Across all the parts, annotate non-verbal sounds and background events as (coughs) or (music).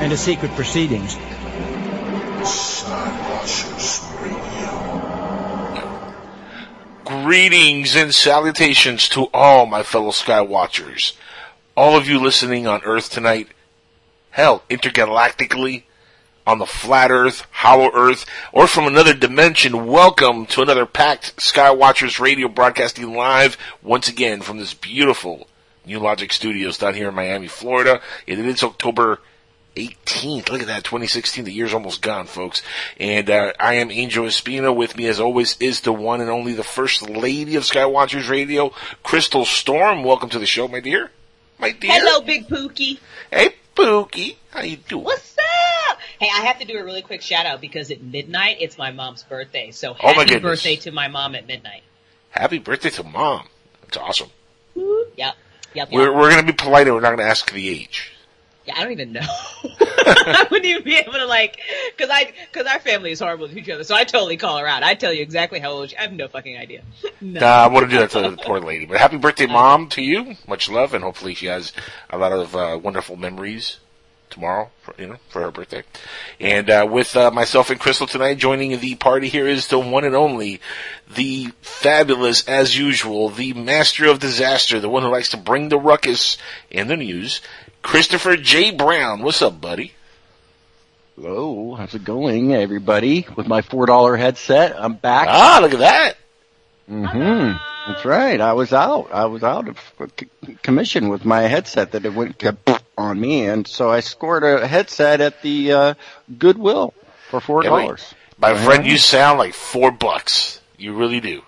and to secret proceedings. Greetings and salutations to all my fellow Skywatchers. All of you listening on Earth tonight, hell, intergalactically, on the flat Earth, hollow Earth, or from another dimension, welcome to another packed Skywatchers radio broadcasting live once again from this beautiful New Logic Studios down here in Miami, Florida. It is October 18th. Look at that, 2016. The year's almost gone, folks. And uh, I am Angel Espino. With me, as always, is the one and only the First Lady of Skywatchers Radio, Crystal Storm. Welcome to the show, my dear. My dear. Hello, Big Pookie. Hey, Pookie. How you doing? What's up? Hey, I have to do a really quick shout out because at midnight it's my mom's birthday. So Oh, my happy goodness. birthday to my mom at midnight. Happy birthday to Mom. That's awesome. Yep. Yep. Yep. We're, we're going to be polite and we're not going to ask the age. Yeah, I don't even know. (laughs) (laughs) I wouldn't even be able to like, cause I, cause our family is horrible to each other, so I totally call her out. I tell you exactly how old she, I have no fucking idea. (laughs) no. Nah, I want to do that to the poor lady. But happy birthday, Mom, to you. Much love, and hopefully she has a lot of uh, wonderful memories tomorrow, for, you know, for her birthday. And uh, with uh, myself and Crystal tonight, joining the party here is the one and only, the fabulous, as usual, the master of disaster, the one who likes to bring the ruckus in the news, Christopher J. Brown. What's up, buddy? Hello, how's it going, everybody? With my four dollar headset, I'm back. Ah, look at that. Mm-hmm. That's right. I was out. I was out of commission with my headset that it went (laughs) on me, and so I scored a headset at the uh, Goodwill for four Yeah, dollars. My friend, you sound like four bucks. You really do.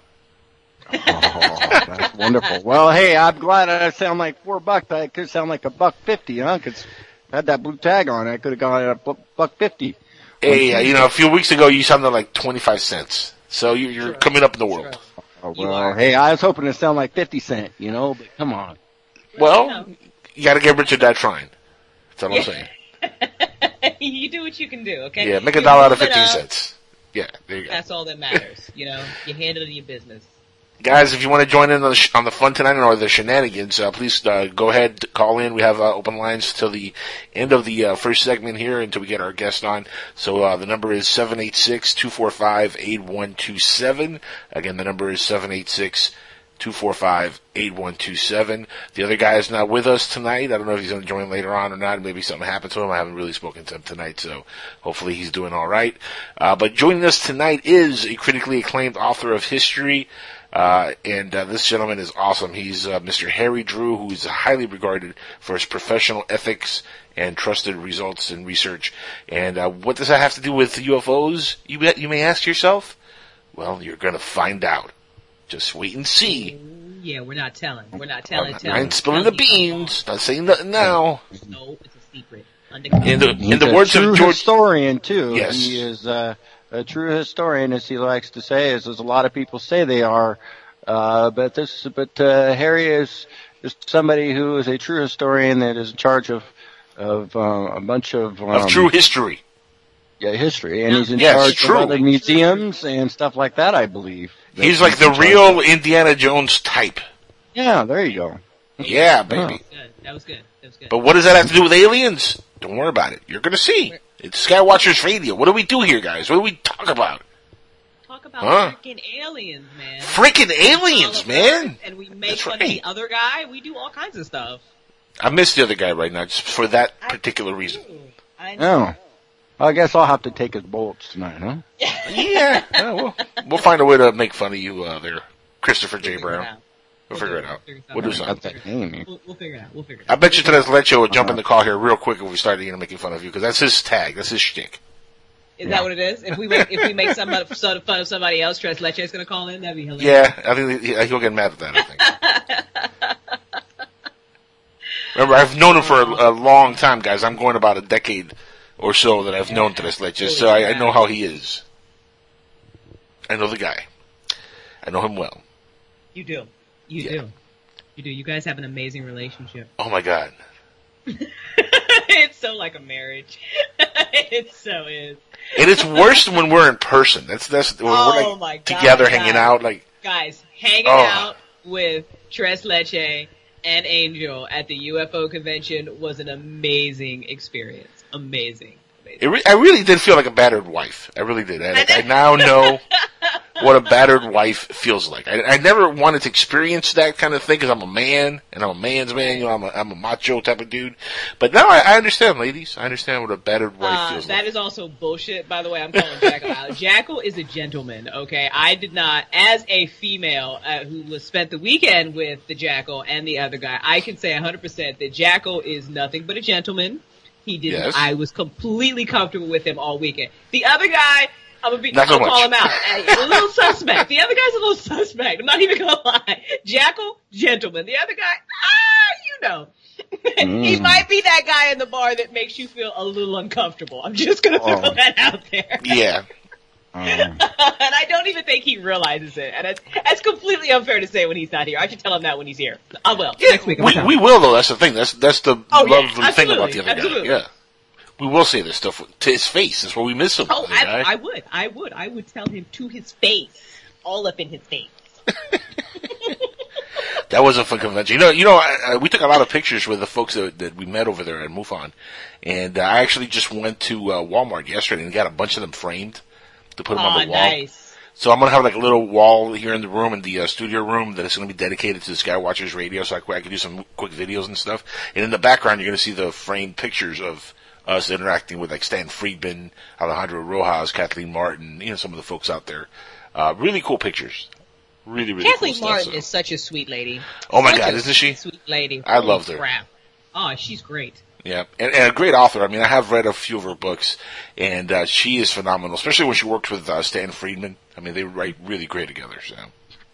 Oh, that's wonderful. Well, hey, I'm glad I sound like four bucks. I could sound like a buck fifty, huh? Cause I had that blue tag on. I could have gone at a buck fifty. Hey, uh, you know, a few weeks ago you sounded like 25 cents. So you, you're coming up in the world. Oh, well, hey, I was hoping to sound like fifty cent, you know, but come on. Well, you gotta get rich or die trying. That's all I'm saying. (laughs) you do what you can do, okay? Yeah, make a You dollar out of 15 cents. Yeah, there you go. That's all that matters. You know, you handle your business. Guys, if you want to join in on the, sh- on the fun tonight or the shenanigans, uh, please uh, go ahead, call in. We have uh, open lines till the end of the uh, first segment here until we get our guest on. So uh, the number is 786-245-8127. Again, the number is 786-245-8127. The other guy is not with us tonight. I don't know if he's going to join later on or not. Maybe something happened to him. I haven't really spoken to him tonight, so hopefully he's doing all right. Uh, but joining us tonight is a critically acclaimed author of history. Uh, and uh, this gentleman is awesome. He's uh, Mr. Harry Drew, who is highly regarded for his professional ethics and trusted results in research. And uh, what does that have to do with UFOs? You may- you may ask yourself. Well, you're going to find out. Just wait and see. Yeah, we're not telling. We're not I'm telling. not. I ain't spilling the beans. Not saying nothing now. No, it's a secret. In the in He's the a words true of George, historian too. Yes. He is uh, a true historian, as he likes to say, as, as a lot of people say they are. Uh, but this, but uh, Harry is is somebody who is a true historian that is in charge of of uh, a bunch of um, of true history. yeah, history, and he's in Yes, charge true. of other museums and stuff like that. I believe He's That like the real of. Indiana Jones type. Yeah, there you go. Yeah, baby. Good. That was good. That was good. But what does that have to do with aliens? Don't worry about it. You're gonna see. It's Skywatchers Radio. What do we do here, guys? What do we talk about? Talk about Huh? freaking aliens, man. Freaking aliens, man! And we make That's fun of the other guy. We do all kinds of stuff. I miss the other guy right now, just for that particular reason. I know. Oh, I guess I'll have to take his bullets tonight, huh? yeah, (laughs) yeah, we'll, we'll find a way to make fun of you uh, there, Christopher J. We'll Brown. Out. We'll figure it out. We'll do something. We'll, we'll figure it out. We'll figure it out. I bet you Tres Leches would jump in the call here real quick if we started you know, making fun of you because that's his tag, that's his shtick. Is that what it is? If we make, if we make some sort of fun of somebody else, Tres Leche's going to call in. That'd be hilarious. Yeah, I think he- he'll get mad at that. I think. (laughs) Remember, I've known him for a, a long time, guys. I'm going about a decade or so that I've known Tres Leches, so I, I know how he is. I know the guy. I know him well. You do. You Yeah. do. You do. You guys have an amazing relationship. Oh my god. (laughs) it's so like a marriage. (laughs) it so is. And it's worse when we're in person. That's that's when Oh we're like my God, together hanging out. Like Guys, hanging Oh. out with Tres Leche and Angel at the UFO convention was an amazing experience. Amazing. It re- I really did feel like a battered wife. I really did. I, I now know (laughs) what a battered wife feels like. I, I never wanted to experience that kind of thing because I'm a man and I'm a man's man. You know, I'm a, I'm a macho type of dude. But now I, I understand, ladies. I understand what a battered wife Uh, feels that like. is also bullshit, by the way. I'm calling Jackal out. (laughs) Jackal is a gentleman, okay? I did not, as a female uh, who was spent the weekend with the Jackal and the other guy, I can say 100% that Jackal is nothing but a gentleman. He didn't, Yes. I was completely comfortable with him all weekend. The other guy, I'm gonna be, Not so I'll call him out. Uh, a little (laughs) suspect. The other guy's a little suspect. I'm not even gonna lie. Jackal, gentleman. The other guy, ah, you know. (laughs) he Mm. might be that guy in the bar that makes you feel a little uncomfortable. I'm just gonna throw Oh. that out there. yeah. Um, (laughs) and I don't even think he realizes it. And it's, it's completely unfair to say when he's not here. I should tell him that when he's here. I will. Next week. We, we will though. That's the thing. That's that's the Oh, yeah, lovely thing about the other absolutely. guy. Yeah. We will say this stuff to his face. That's why we miss him. Oh, I, guy. I would. I would. I would tell him to his face. All up in his face. (laughs) (laughs) That was a fun convention. You know, you know, I, I, we took a lot of pictures with the folks that, that we met over there at MUFON, and uh, I actually just went to uh, Walmart yesterday and got a bunch of them framed to put them Oh, on the wall. nice. So I'm gonna have like a little wall here in the room, in the uh, studio room, that is gonna be dedicated to the Skywatchers radio, so I can do some quick videos and stuff. And in the background, you're gonna see the framed pictures of us interacting with like Stan Friedman, Alejandro Rojas, Kathleen Marden, you know, some of the folks out there. Uh, really cool pictures. Really, really Kathleen cool Marden stuff. so- is such a sweet lady. Oh my Such God, isn't she? Sweet lady. I love her. Crap. Oh, she's great. Yeah, and, and a great author. I mean, I have read a few of her books, and uh, she is phenomenal, especially when she worked with uh, Stan Friedman. I mean, they write really great together. So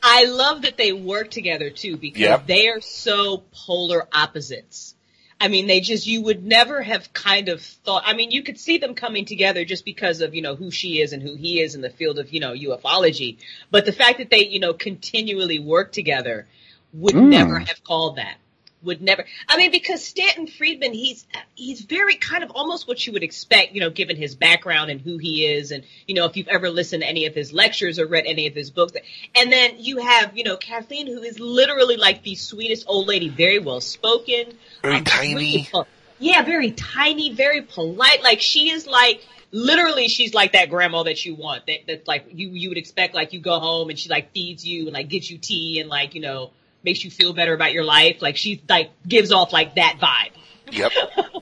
I love that they work together too because Yep. they are so polar opposites. I mean, they just, you would never have kind of thought, I mean, you could see them coming together just because of, you know, who she is and who he is in the field of, you know, ufology. But the fact that they, you know, continually work together would Mm. never have called that. Would never. I mean, because Stanton Friedman, he's he's very kind of almost what you would expect, you know, given his background and who he is, and you know, if you've ever listened to any of his lectures or read any of his books. And then you have, you know, Kathleen, who is literally like the sweetest old lady, very well spoken, very um, tiny. really yeah, very tiny, very polite. Like she is like literally she's like that grandma that you want. That that's like you you would expect like you go home and she like feeds you and like gets you tea and like, you know, makes you feel better about your life. Like she like gives off like that vibe. Yep,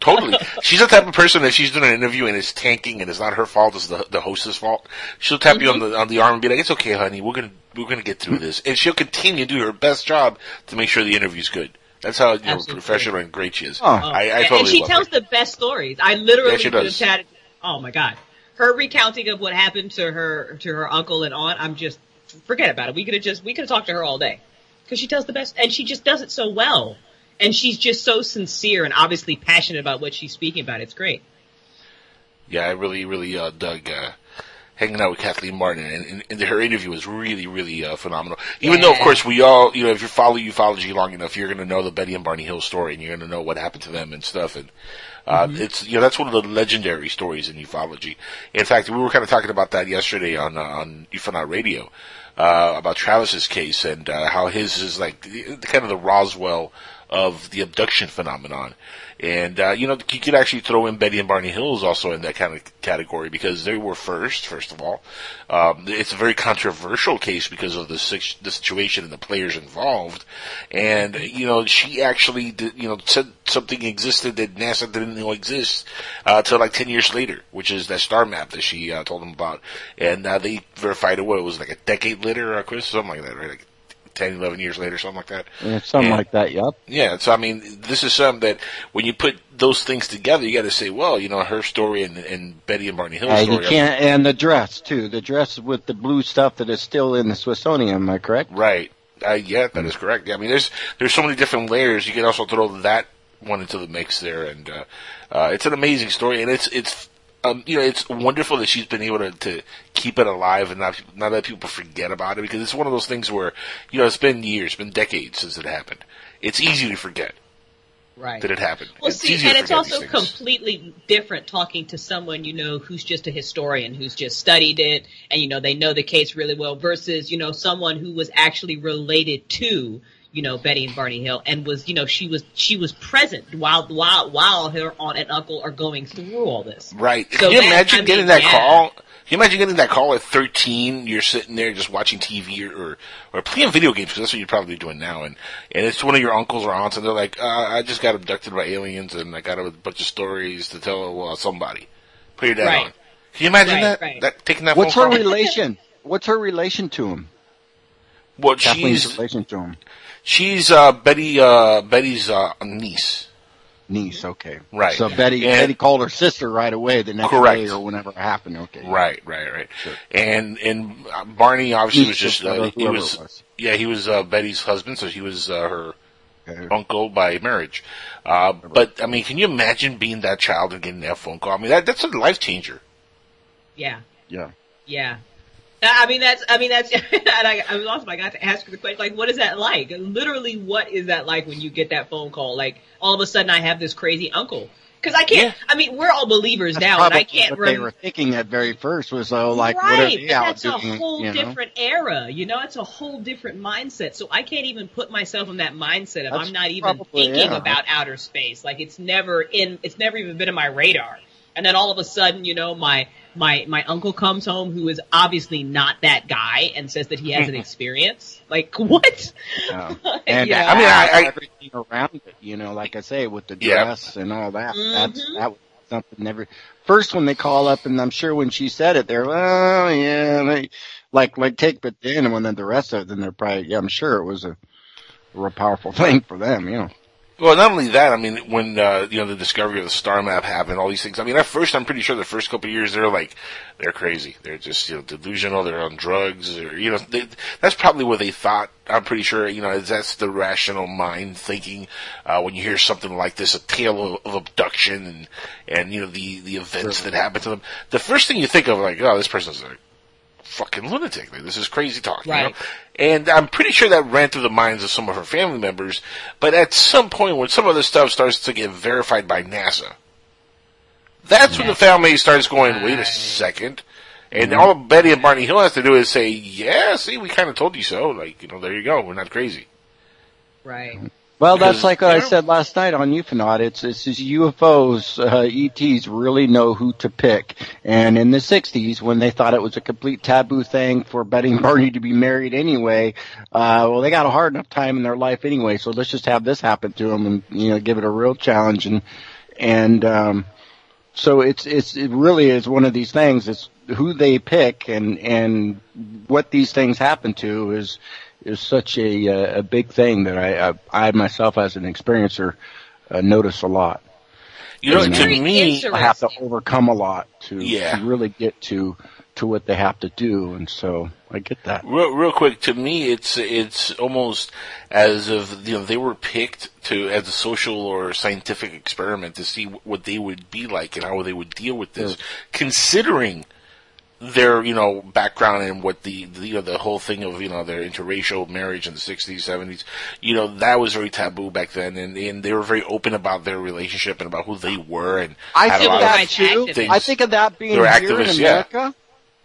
totally. She's the type of person that she's doing an interview and it's tanking and it's not her fault, it's the the host's fault. She'll tap you on Mm-hmm. the on the arm and be like, "It's okay, honey. We're gonna we're gonna get through this," and she'll continue to do her best job to make sure the interview's good. That's how you know, professional and great she is. Oh. I, I and, totally and she love tells her. the best stories. I literally Yeah, she have does. chatted. Oh my god, her recounting of what happened to her to her uncle and aunt. I'm just forget about it. We could have just we could have talked to her all day because she tells the best, and she just does it so well. And she's just so sincere and obviously passionate about what she's speaking about. It's great. Yeah, I really, really uh, dug uh, hanging out with Kathleen Marden, and, and, and her interview was really, really uh, phenomenal. Even though, of course, we all, you know, if you follow ufology long enough, you're going to know the Betty and Barney Hill story, and you're going to know what happened to them and stuff. And uh, it's, you know, that's one of the legendary stories in ufology. In fact, we were kind of talking about that yesterday on uh, on Ufonaut Radio. Uh, about Travis's case and uh, how his is like the, kind of the Roswell of the abduction phenomenon. And, uh, you know, you could actually throw in Betty and Barney Hills also in that kind of category because they were first, first of all. Um, it's a very controversial case because of the, the situation and the players involved. And, you know, she actually, did, you know, said something existed that NASA didn't know exist, uh, like 10 years later, which is that star map that she, uh, told them about. And, uh, they verified it, what, it was like a decade later, uh, Chris? Something like that, right? Like 10, 11 years later, something like that. Yeah, something And- like that. Yep. yeah, so I mean, this is something that when you put those things together, you got to say, well, you know, her story and, and Betty and Barney Hill's Uh, story. you can't, and the dress too. The dress with the blue stuff that is still in the Smithsonian. Am I correct? Right. Uh, yeah, that is correct. Yeah, I mean, there's there's so many different layers. You can also throw that one into the mix there, and uh, uh, it's an amazing story, and it's it's um, you know it's wonderful that she's been able to, to keep it alive and not not let people forget about it because it's one of those things where you know it's been years, it's been decades since it happened. It's easy to forget Right. that it happened. Well, it's see, easy and to it's also completely different talking to someone you know who's just a historian who's just studied it and you know they know the case really well versus you know someone who was actually related to you know Betty and Barney Hill and was you know she was she was present while while while her aunt and uncle are going through all this. Right. So Can you that- imagine I mean, getting that yeah. call? Can you imagine getting that call at 13? You're sitting there just watching TV or, or, or playing video games because that's what you're probably doing now. And, and it's one of your uncles or aunts and they're like, uh, I just got abducted by aliens and I got a bunch of stories to tell uh, somebody. Put your dad Right. on. Can you imagine Right, that? right. that? Taking that What's phone her call? relation? What's her relation to him? Well, Kathleen's she's, relation to him. she's, uh, Betty, uh, Betty's, uh, niece. Niece. Okay. Right. So Betty, And- Betty called her sister right away the next Correct. day or whenever it happened. Okay. Right, right, right. And and uh, Barney obviously was just uh, whoever he it was, was. yeah he was uh, Betty's husband, so he was uh, her Okay. uncle by marriage. Uh, but I mean, can you imagine being that child and getting that phone call? I mean, that that's a life changer. Yeah. Yeah. Yeah. I mean that's I mean that's (laughs) and I, I was also I got to ask her the question like what is that like? Literally, what is that like when you get that phone call? Like all of a sudden I have this crazy uncle because I can't. I mean we're all believers That's now, and I can't. what they rem- were thinking at very first was, oh, like, what are right, they out that's a doing? whole you know? different era. You know, it's a whole different mindset. So I can't even put myself in that mindset of That's I'm not even probably- thinking yeah. about outer space. Like it's never in. It's never even been in my radar. And then all of a sudden, you know, my my my uncle comes home who is obviously not that guy and says that he has an (laughs) experience. Like what? Yeah. (laughs) And You know? I mean, I, everything around it, you know, like I say, with the Yeah. dress and all that, Mm-hmm. that's that was something never. First, when they call up, and I'm sure when she said it, they're well, yeah, they, like like take, but then and then the rest of it, then they're probably, yeah, I'm sure it was a real powerful (laughs) thing for them, you know. Well, not only that, I mean, when uh, you know the discovery of the star map happened, all these things. I mean, at first, I'm pretty sure the first couple of years they're like they're crazy. They're just you know delusional. They're on drugs, or you know they, that's probably what they thought. I'm pretty sure you know that's the rational mind thinking uh, when you hear something like this, a tale of, of abduction and and you know the the events that happen to them. The first thing you think of, like, oh, this person's a fucking lunatic. Like, this is crazy talk. You know? Right. And I'm pretty sure that ran through the minds of some of her family members. But at some point, when some of this stuff starts to get verified by NASA, that's when the family starts going, wait a second. And mm-hmm. all Betty and Barney Hill has to do is say, yeah, see, we kind of told you so. Like, you know, there you go. We're not crazy. Right. Mm-hmm. Well, that's like what I said last night on UFOnaut. It's, it's UFOs, uh, ETs really know who to pick. And in the 60s, when they thought it was a complete taboo thing for Betty and Barney to be married anyway, uh, well, they got a hard enough time in their life anyway, so let's just have this happen to them and, you know, give it a real challenge. And, and, um, so it's, it's, it really is one of these things. It's who they pick and, and what these things happen to is, is such a, uh, a big thing that I, I, I myself as an experiencer, uh, notice a lot. You know, It's to me, I have to overcome a lot to, Yeah. to really get to, to what they have to do. And so I get that. Real, real quick, to me, it's it's almost as if you know they were picked to as a social or scientific experiment to see what they would be like and how they would deal with this, considering their you know background and what the, the you know the whole thing of you know their interracial marriage in the sixties seventies you know that was very taboo back then and, and they were very open about their relationship and about who they were and I think lot that of too. things. I think of that being They're here in yeah. America.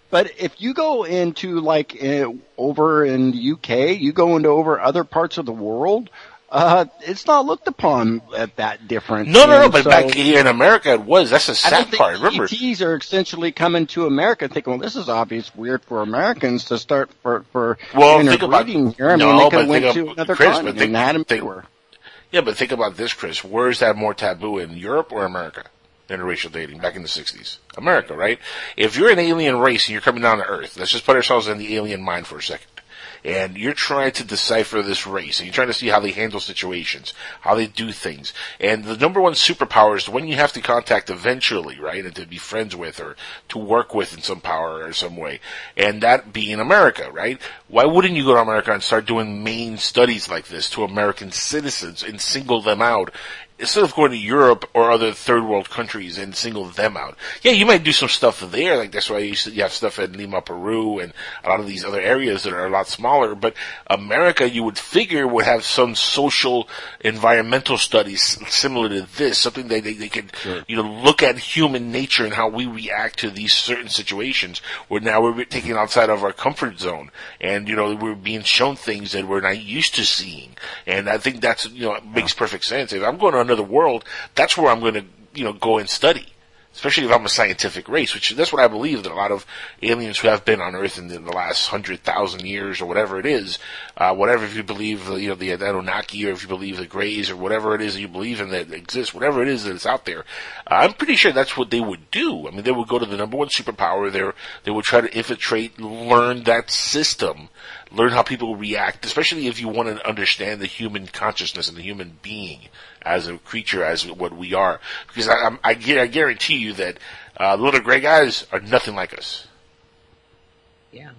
But if you go into like uh, over in the UK, you go into over other parts of the world, uh, it's not looked upon at that different. No, no, no. But so- back here in America, it was. That's the sad think part. Remember? ETs are essentially coming to America thinking, well, this is obvious weird for Americans to start for, for Well, think about here. I mean, they could have went to another Chris, continent think- and had them think- tour. Yeah, but think about this, Chris. Where is that more taboo in Europe or America? Interracial dating back in the '60s, America, right? If you're an alien race and you're coming down to Earth, let's just put ourselves in the alien mind for a second. And you're trying to decipher this race, and you're trying to see how they handle situations, how they do things. And the number one superpower is the one you have to contact eventually, right? And to be friends with or to work with in some power or some way. And that being America, right? Why wouldn't you go to America and start doing main studies like this to American citizens and single them out instead of going to Europe or other third world countries and single them out. Yeah, you might do some stuff there, like that's why you, you have stuff in Lima, Peru, and a lot of these other areas that are a lot smaller. But America, you would figure, would have some social, environmental studies similar to this, something that they, they could, you know, look at human nature and how we react to these certain situations. Where now we're taking outside of our comfort zone, and you know, we're being shown things that we're not used to seeing. And I think that's you know makes perfect sense. If I'm going to another world, that's where I'm going to you know go and study. Especially if I'm a scientific race, which that's what I believe that a lot of aliens who have been on Earth in the, last hundred thousand years or whatever it is, uh, whatever if you believe you know the Anunnaki or if you believe the Greys or whatever it is that you believe in that exists, whatever it is that is out there, uh, I'm pretty sure that's what they would do. I mean, they would go to the number one superpower. there. they would try to infiltrate, learn that system, learn how people react, especially if you want to understand the human consciousness and the human being as a creature, as what we are. Because I, I'm- I, I guarantee you that uh, little gray guys are nothing like us. Yeah.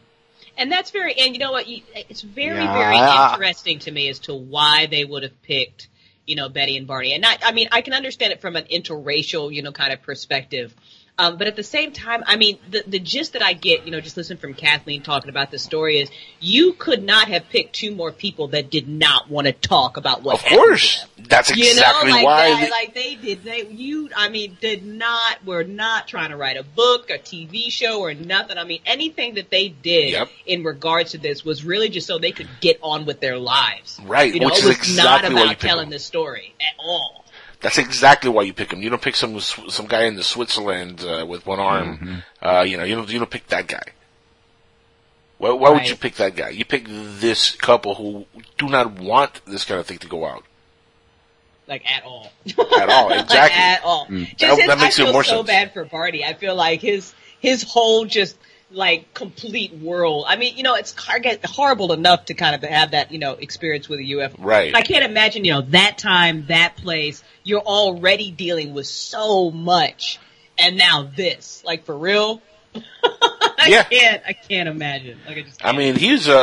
And that's very, and you know what? You, it's very, Yeah, very I- interesting to me as to why they would have picked, you know, Betty and Barney. And not, I mean, I can understand it from an interracial, you know, kind of perspective. Um, but at the same time, I mean, the, the gist that I get, you know, just listen from Kathleen talking about this story is you could not have picked two more people that did not want to talk about what Of course, that's You exactly know, like why. that, they- like they did. They you, I mean, did not. Were not trying to write a book, a TV show, or nothing. I mean, anything that they did Yep. in regards to this was really just so they could get on with their lives. Right, You know, which it is was exactly not about telling this story at all. That's exactly why you pick him. You don't pick some some guy in the Switzerland uh, with one arm. Uh, you know, you don't you don't pick that guy. Why, why would you pick that guy? You pick this couple who do not want this kind of thing to go out Like at all. at all. (laughs) Like, Exactly. at all. Mm. Just That- his, that makes I it feel more so sense. bad for Barney. I feel like his his whole just like complete world. I mean, you know, it's horrible enough to kind of have that you know experience with a UFO. Right. I can't imagine you know that time, that place. You're already dealing with so much, and now this. Like for real. (laughs) I Yeah. can't. I can't imagine. Like I just. I mean, he's a, a,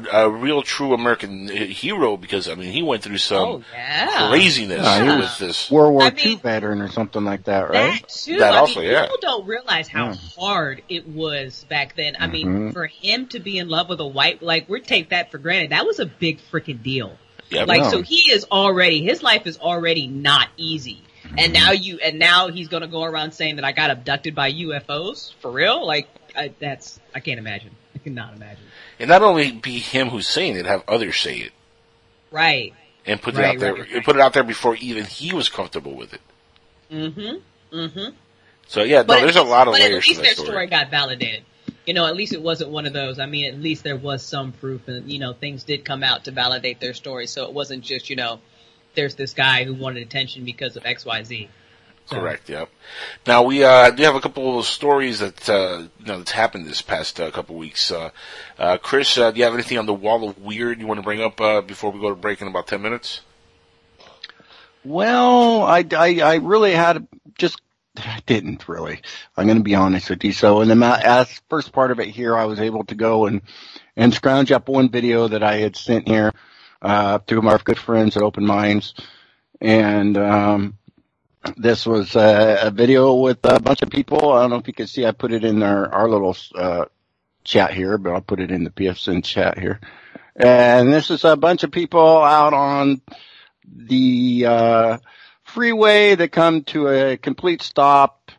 mm-hmm. a real true American hero because I mean he went through some Oh yeah. craziness Yeah, he with this. World War I II mean- veteran or something like that, right? That too. That I also, mean, yeah. people don't realize how Yeah. hard it was back then. I mean, Mhm. for him to be in love with a white, like we take that for granted. That was a big freaking deal. Yeah, Like, No. so he is already his life is already not easy. And mm-hmm. now you, and now he's gonna go around saying that I got abducted by UFOs for real. Like, I, that's I can't imagine. (laughs) I cannot imagine. and not only be him who's saying it, have others say it Right. and put it Right, out there. right, and Put it out there before even he was comfortable with it. Mm-hmm. Mm-hmm. So yeah, no, at there's a lot of but layers at to least that their story. story got validated. You know, at least it wasn't one of those. I mean, at least there was some proof, and you know, things did come out to validate their story. So it wasn't just you know, there's this guy who wanted attention because of X, Y, Z. Correct. Yep. Now we uh, do have a couple of stories that uh, you know that's happened this past uh, couple weeks. Uh, uh, Chris, uh, do you have anything on the wall of weird you want to bring up uh, before we go to break in about ten minutes? Well, I, I, I really had just, I didn't really. I'm going to be honest with you. So in the as first part of it here, I was able to go and, and scrounge up one video that I had sent here, uh, to my good friends at Open Minds. And, um, this was a, a video with a bunch of people. I don't know if you can see, I put it in our, our little, uh, chat here, but I'll put it in the PFSN chat here. And this is a bunch of people out on the uh, freeway that come to a complete stop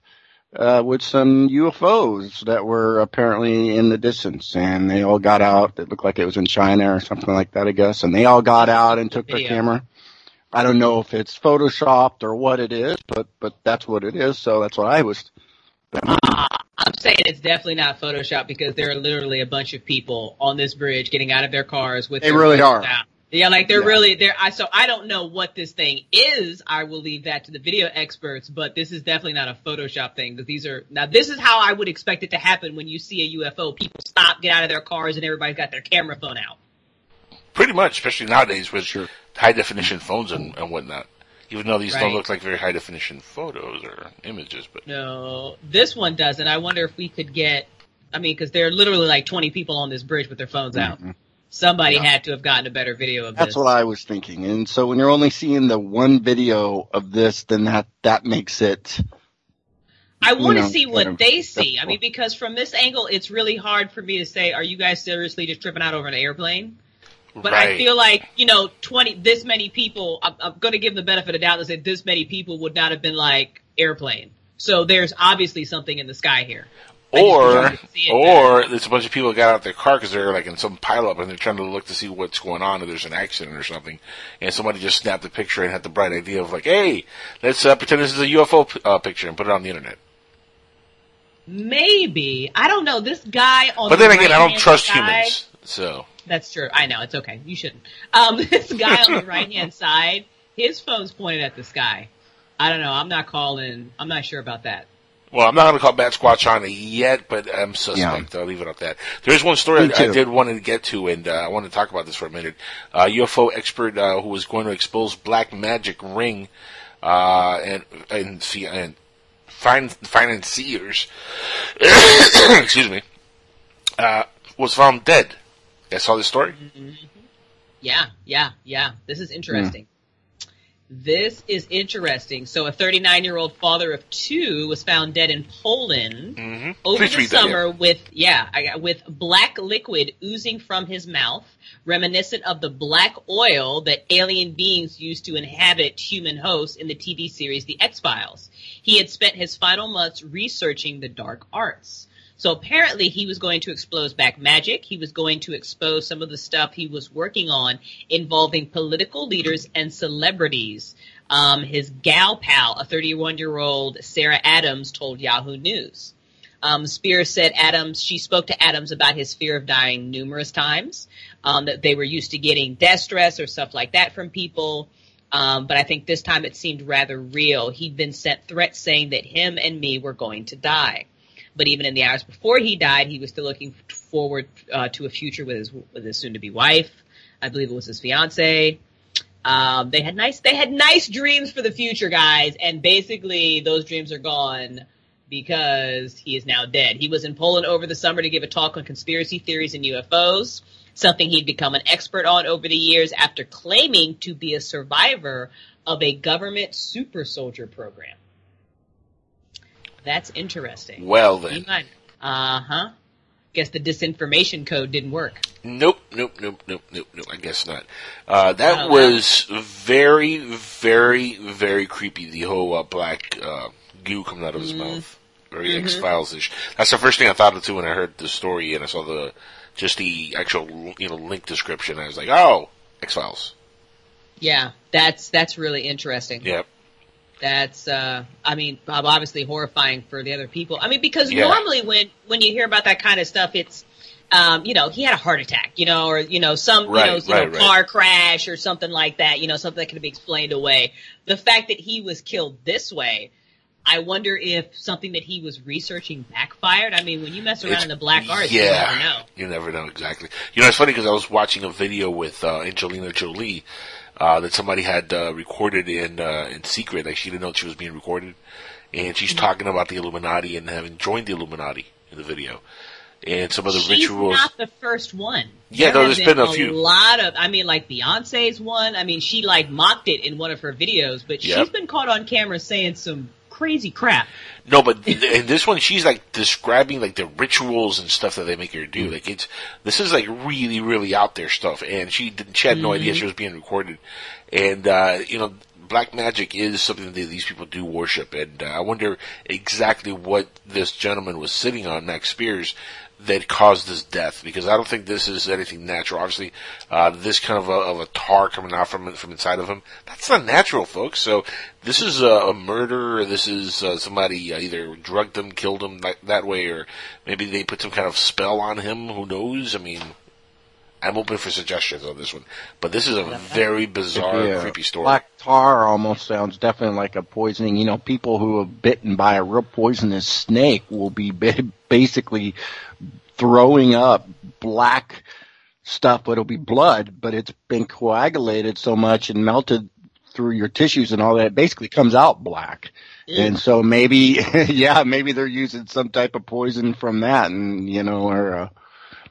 uh, with some UFOs that were apparently in the distance, and they all got out. It looked like it was in China or something like that, I guess. And they all got out and took their Video. camera. I don't know if it's photoshopped or what it is, but but that's what it is. So that's what I was. Uh, I'm saying it's definitely not Photoshop because there are literally a bunch of people on this bridge getting out of their cars with. They their really are. out. Yeah, like they're Yeah. really there. I so I don't know what this thing is. I will leave that to the video experts. But this is definitely not a Photoshop thing. Because these are now this is how I would expect it to happen when you see a UFO. People stop, get out of their cars, and everybody's got their camera phone out. Pretty much, especially nowadays with high definition phones and, and whatnot. Even though these don't look like very high definition photos or images, but No, this one doesn't. I wonder if we could get. I mean, because there are literally like 20 people on this bridge with their phones out. Mm-hmm. Somebody Yeah. had to have gotten a better video of That's this. That's what I was thinking. And so when you're only seeing the one video of this, then that that makes it. I want to know, see what they see. I mean, because from this angle, it's really hard for me to say, are you guys seriously just tripping out over an airplane? But I feel like, you know, 20, this many people, I'm, I'm going to give the benefit of doubt and say this many people would not have been like airplane. So there's obviously something in the sky here. or trying to see it or there's a bunch of people got out their car because they're like in some pileup and they're trying to look to see what's going on if there's an accident or something, and somebody just snapped a picture and had the bright idea of like, hey, let's uh, pretend this is a UFO p- uh, picture and put it on the internet. Maybe. I don't know. This guy on But the then again, I don't trust side- humans, so That's true. I know. It's okay. You shouldn't. Um, (laughs) this guy on the right hand (laughs) side, his phone's pointed at the sky. I don't know. I'm not calling. I'm not sure about that. Well, I'm not going to call Bat Squatch on it yet, but I'm suspect. I'll leave it at that. There is one story I, I did want to get to, and uh, I want to talk about this for a minute. Uh, UFO expert uh, who was going to expose black magic ring uh, and and, fi- and fin- financiers, (coughs) excuse me, uh, was found dead. I saw the story. Yeah, yeah, yeah. This is interesting. This is interesting. So, a 39 year old father of two was found dead in Poland Mm-hmm. over Please the read that, summer yeah. with yeah, I got, with black liquid oozing from his mouth, reminiscent of the black oil that alien beings used to inhabit human hosts in the TV series The X Files. He had spent his final months researching the dark arts. So apparently he was going to expose back magic. He was going to expose some of the stuff he was working on involving political leaders and celebrities. Um, his gal pal, a 31 year old Sarah Adams, told Yahoo News. Um, Spiers said Adams, she spoke to Adams about his fear of dying numerous times, um, that they were used to getting death stress or stuff like that from people. Um, but I think this time it seemed rather real. He'd been sent threats saying that him and me were going to die. But even in the hours before he died, he was still looking forward uh, to a future with his with his soon-to-be wife. I believe it was his fiance. Um, they had nice they had nice dreams for the future, guys, and basically those dreams are gone because he is now dead. He was in Poland over the summer to give a talk on conspiracy theories and UFOs, something he'd become an expert on over the years after claiming to be a survivor of a government super soldier program. That's interesting. Well then, Uh huh. Guess the disinformation code didn't work. Nope, nope, nope, nope, nope, nope. I guess not. Uh, that Oh, was very, very, very creepy. The whole uh, black uh, goo coming out of his mouth, very Mhm. X Files ish. That's the first thing I thought of too when I heard the story and I saw the just the actual you know link description. I was like, oh, X Files. Yeah, that's that's really interesting. Yep. That's uh I mean ob- obviously horrifying for the other people. I mean because Yeah. normally when when you hear about that kind of stuff it's um you know he had a heart attack, you know or you know some Right, you know, you right, know right. car crash or something like that, you know something that can be explained away. The fact that he was killed this way I wonder if something that he was researching backfired. I mean, when you mess around It's- in the black arts, yeah, you never know. You never know exactly. You know, it's funny because I was watching a video with uh, Angelina Jolie uh, that somebody had uh, recorded in uh, in secret. Like she didn't know she was being recorded, and she's Mm-hmm. talking about the Illuminati and having joined the Illuminati in the video, and some of the She's rituals. not the first one. Yeah, there no, there's been a few. A lot of. I mean, like Beyonce's one. I mean, she like mocked it in one of her videos, but Yep. she's been caught on camera saying some crazy crap. No, but in this one, she's like describing like the rituals and stuff that they make her do. Like it's this is like really, really out there stuff, and she didn't. She had no idea Mhm. she was being recorded, and uh, you know, black magic is something that these people do worship, and uh, I wonder exactly what this gentleman was sitting on, Max Spiers, that caused his death. Because I don't think this is anything natural. Obviously, uh, this kind of a, of a tar coming out from from inside of him, that's not natural, folks. So this is a, a murder. This is uh, somebody uh, either drugged him, killed him that, that way, or maybe they put some kind of spell on him. Who knows? I mean. I'm open for suggestions on this one, but this is a very bizarre, Yeah. creepy story. Black tar almost sounds definitely like a poisoning. You know, people who are bitten by a real poisonous snake will be basically throwing up black stuff, but it'll be blood, but it's been coagulated so much and melted through your tissues and all that, it basically comes out black. And so maybe, (laughs) yeah, maybe they're using some type of poison from that and, you know, or, uh,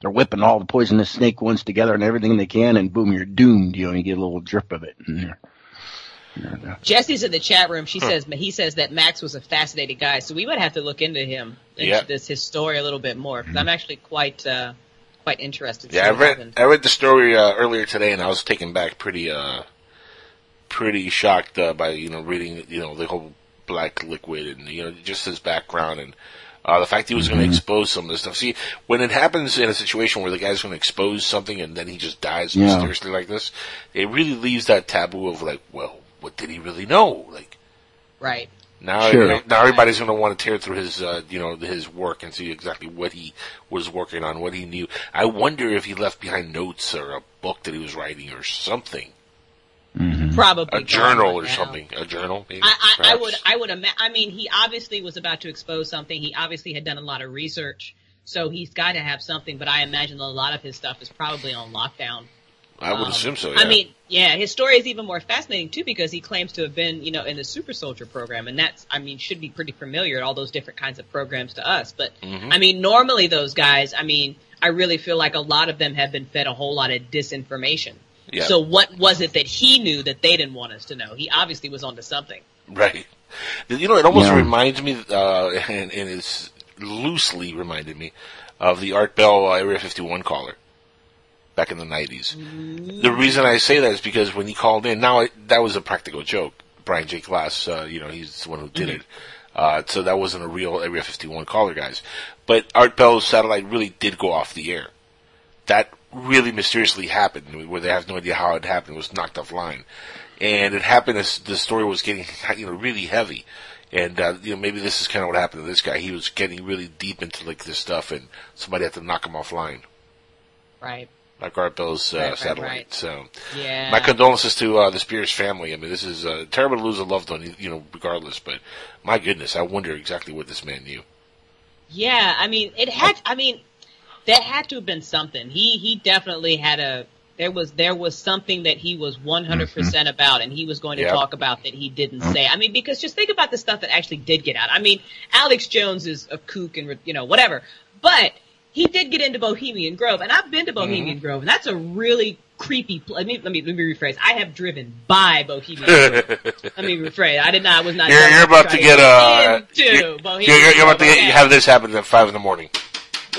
they're whipping all the poisonous snake ones together and everything they can and boom, you're doomed. You know, you get a little drip of it in there. Jesse's in the chat room. She says he says that Max was a fascinating guy, so we would have to look into him, into Yeah. this his story a little bit more. 'cause I'm actually quite uh, quite interested. Yeah, I read happened. I read the story uh, earlier today, and I was taken back pretty uh pretty shocked uh, by you know reading you know the whole black liquid and you know just his background and uh, the fact he was going to expose some of this stuff. See, when it happens in a situation where the guy's going to expose something and then he just dies Yeah. mysteriously like this, it really leaves that taboo of like, well, what did he really know? Like Right. now, Sure. now everybody's going to want to tear through his, uh, you know, his work and see exactly what he was working on, what he knew. I wonder if he left behind notes or a book that he was writing or something, Probably a journal or something, a journal. Maybe, I, I, I would, I would imagine. I mean, he obviously was about to expose something. He obviously had done a lot of research, so he's got to have something. But I imagine a lot of his stuff is probably on lockdown. I would Um, assume so. Yeah. I mean, yeah, his story is even more fascinating too because he claims to have been, you know, in the super soldier program, and that's, I mean, should be pretty familiar all those different kinds of programs to us. But Mhm. I mean, normally those guys, I mean, I really feel like a lot of them have been fed a whole lot of disinformation. Yeah. So what was it that he knew that they didn't want us to know? He obviously was onto something. Right. You know, it almost Yeah. reminds me, uh, (laughs) and, and it's loosely reminded me of the Art Bell Area 51 caller back in the 90s. The reason I say that is because when he called in, now it, that was a practical joke. Brian J. Glass, uh, you know, he's the one who did it. Uh, so that wasn't a real Area 51 caller, guys. But Art Bell's satellite really did go off the air. That really mysteriously happened, where they have no idea how it happened. It was knocked offline, and it happened as the story was getting, (laughs) you know, really heavy. And uh, you know, maybe this is kind of what happened to this guy. He was getting really deep into like this stuff, and somebody had to knock him offline, Right. like Art Bell's uh, Right, right, satellite. right. So, Yeah. my condolences to uh, the Spiers family. I mean, this is uh, terrible to lose a loved one, you know, regardless. But my goodness, I wonder exactly what this man knew. Yeah, I mean, it had. I mean, that had to have been something. He he definitely had a. There was there was something that he was one hundred percent mm-hmm. about, and he was going to Yep. talk about that he didn't mm-hmm. say. I mean, because just think about the stuff that actually did get out. I mean, Alex Jones is a kook and you know whatever, but he did get into Bohemian Grove, and I've been to Bohemian mm-hmm. Grove, and that's a really creepy. Pl- let me let me let me rephrase. I have driven by Bohemian Grove. let me rephrase. I did not. I was not. You're, you're about to get uh, into you're, Bohemian you're, you're about to get, have this happen at five in the morning.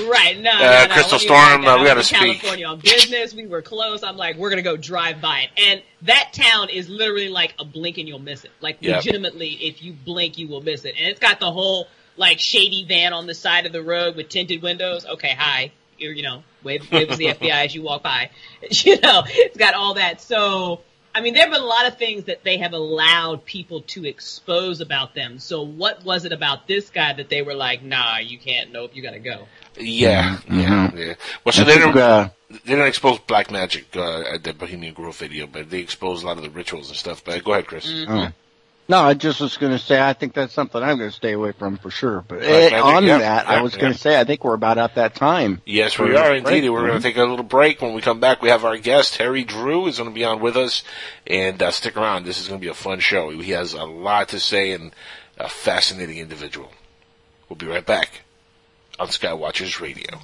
Right, no, Uh, no, no. Crystal you Storm, uh, we gotta speak. California on business. We were close. I'm like, we're gonna go drive by it, and that town is literally like a blink and you'll miss it. Like Yep. legitimately, if you blink, you will miss it. And it's got the whole like shady van on the side of the road with tinted windows. Okay, hi, you're you know, wave wave to the (laughs) FBI as you walk by. (laughs) You know, it's got all that. So. I mean, there have been a lot of things that they have allowed people to expose about them. So what was it about this guy that they were like, nah, you can't, nope, you gotta go? Yeah, yeah, yeah. Well, so I they think, didn't, uh, they didn't expose black magic uh, at the Bohemian Grove video, but they exposed a lot of the rituals and stuff. But go ahead, Chris. Oh. No, I just was going to say I think that's something I'm going to stay away from for sure. But eh, on yeah, that, I was yeah. going to say I think we're about at that time. Yes, we are break, indeed. We're going to take a little break. When we come back, we have our guest Harry Drew is going to be on with us, and uh, stick around. This is going to be a fun show. He has a lot to say and a fascinating individual. We'll be right back on Skywatchers Radio.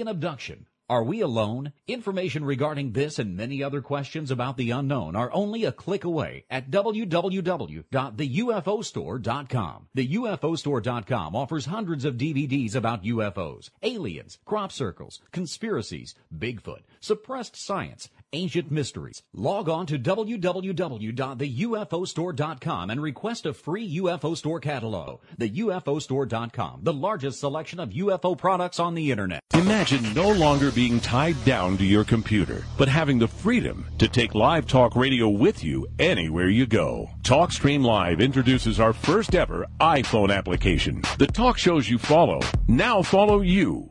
Alien abduction. Are we alone? Information regarding this and many other questions about the unknown are only a click away at www.theufostore.com. The UFOstore.com offers hundreds of DVDs about UFOs, aliens, crop circles, conspiracies, Bigfoot, suppressed science, ancient mysteries. Log on to www.theufostore.com and request a free UFO Store catalog. The UFOstore.com, the largest selection of UFO products on the internet. Imagine no longer being tied down to your computer, but having the freedom to take live talk radio with you anywhere you go. TalkStream Live introduces our first ever iPhone application. The talk shows you follow now follow you.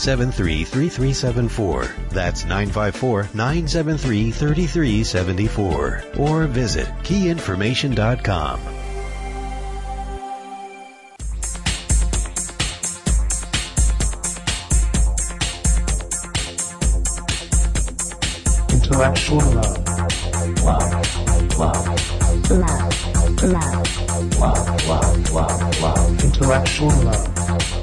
973 3374. That's 954 973 3374. Or visit keyinformation.com. Intellectual love. Love. Love. Love. Love. Love. Love. Love. Intellectual love.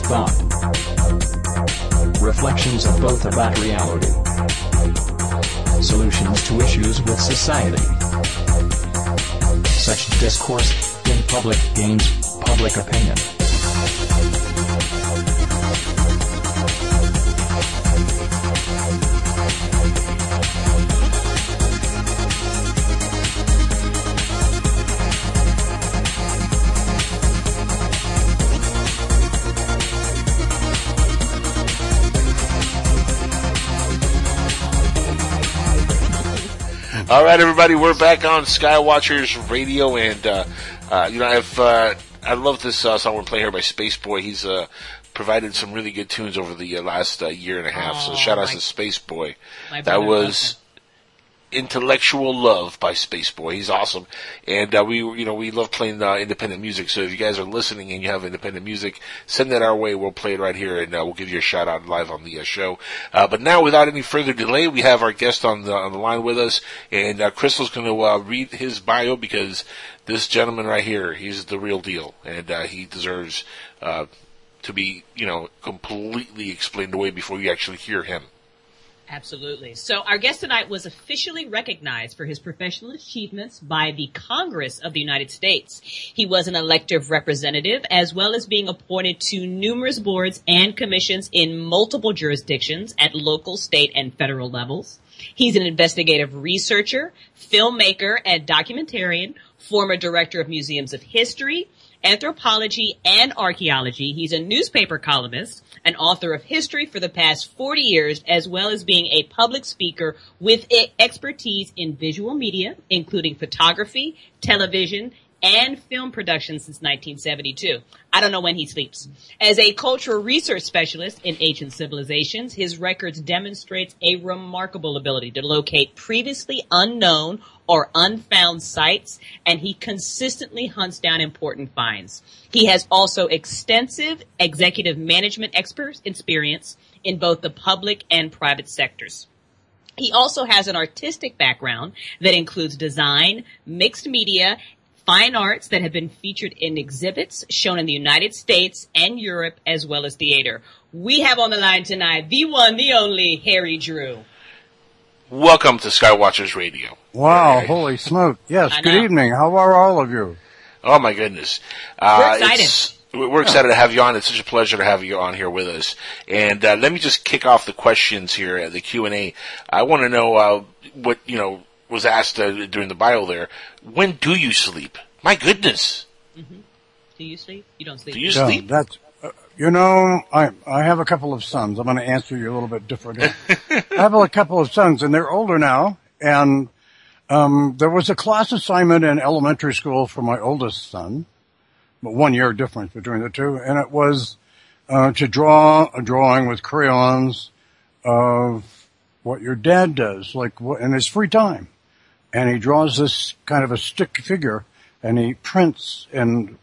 Thought. Reflections of both about reality. Solutions to issues with society. Such discourse in public gains public opinion. All right, everybody, we're back on Skywatchers Radio, and uh, uh, you know, I've uh, I love this uh, song we're playing here by Space Boy. He's uh, provided some really good tunes over the uh, last uh, year and a half. so Oh, shout out to Space Boy. That was Intellectual Love by Space Boy. He's awesome, and uh, we you know we love playing uh, independent music. So if you guys are listening and you have independent music, send that our way. We'll play it right here, and uh, we'll give you a shout out live on the uh, show. Uh, but now, without any further delay, we have our guest on the on the line with us, and uh, Crystal's going to read his bio because this gentleman right here, he's the real deal, and he deserves to be you know completely explained away before you actually hear him. Absolutely. So our guest tonight was officially recognized for his professional achievements by the Congress of the United States. He was an elective representative as well as being appointed to numerous boards and commissions in multiple jurisdictions at local, state, and federal levels. He's an investigative researcher, filmmaker, and documentarian, former director of museums of history, anthropology, and archaeology. He's a newspaper columnist, an author of history for the past 40 years, as well as being a public speaker with expertise in visual media, including photography, television, and film production since 1972. I don't know when he sleeps. As a cultural research specialist in ancient civilizations, his records demonstrates a remarkable ability to locate previously unknown or unfound sites, and he consistently hunts down important finds. He has also extensive executive management experience in both the public and private sectors. He also has an artistic background that includes design, mixed media, fine arts that have been featured in exhibits shown in the United States and Europe as well as theater. We have on the line tonight the one, the only Harry Drew. Welcome to Skywatchers Radio. Wow, holy smoke. Yes, I good know. evening. How are all of you? Oh my goodness. Uh, We're excited. it's- We're excited to have you on. It's such a pleasure to have you on here with us. And uh, let me just kick off the questions here at the Q and A. I want to know uh, what you know was asked uh, during the bio there. When do you sleep? My goodness. Do you sleep? You don't sleep. Do you Yeah, sleep? That's, uh, you know, I, I have a couple of sons. I'm going to answer you a little bit differently. (laughs) I have a couple of sons and they're older now. And, um, there was a class assignment in elementary school for my oldest son, but one year difference between the two. And it was, uh, to draw a drawing with crayons of what your dad does, like what, in his free time. And he draws this kind of a stick figure and he prints in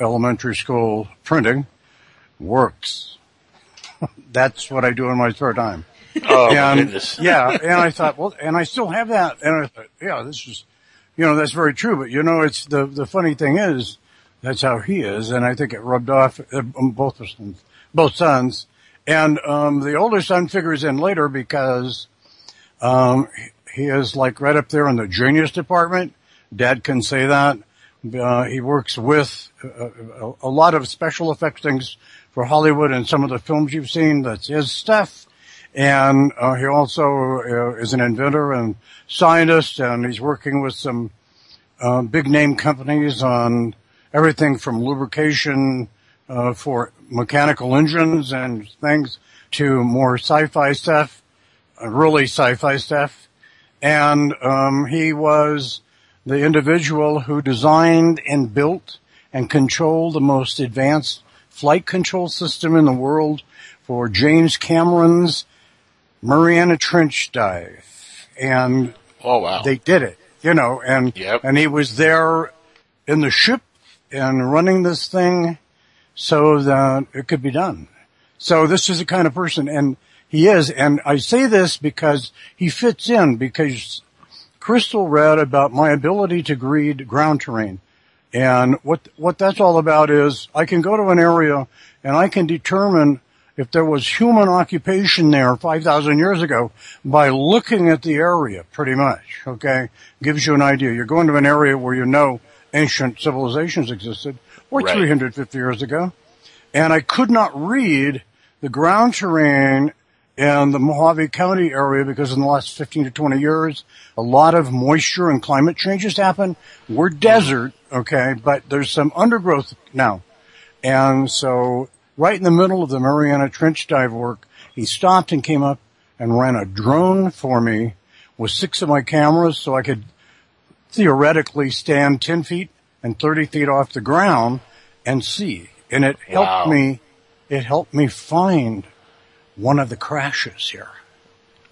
elementary school printing works. That's what I do in my spare time. Oh and, goodness. (laughs) yeah, and I thought, well, and I still have that, and I thought, yeah, this is, you know, that's very true. But you know, it's the the funny thing is, that's how he is, and I think it rubbed off uh, on both of sons, both sons, and um, the older son figures in later because um, he is like right up there in the genius department. Dad can say that. Uh, he works with uh, a, a lot of special effects things for Hollywood and some of the films you've seen. That's his stuff. And uh, he also uh, is an inventor and scientist, and he's working with some uh, big name companies on everything from lubrication uh, for mechanical engines and things to more sci-fi stuff, uh, really sci-fi stuff. And um, he was the individual who designed and built and controlled the most advanced flight control system in the world for James Cameron's Mariana Trench dive. And Oh wow. they did it, you know, and, Yep. and he was there in the ship and running this thing so that it could be done. So this is the kind of person, and he is, and I say this because he fits in because Crystal read about my ability to read ground terrain. And what, what that's all about is I can go to an area and I can determine if there was human occupation there 5,000 years ago by looking at the area pretty much, okay? Gives you an idea. You're going to an area where you know ancient civilizations existed or Right. 350 years ago. And I could not read the ground terrain in the Mohave County area because in the last 15 to 20 years, a lot of moisture and climate changes happened. We're mm-hmm. desert, okay, but there's some undergrowth now. And so right in the middle of the Mariana Trench dive work, he stopped and came up and ran a drone for me with six of my cameras so I could theoretically stand 10 feet and 30 feet off the ground and see. And it helped Wow. me, it helped me find one of the crashes here.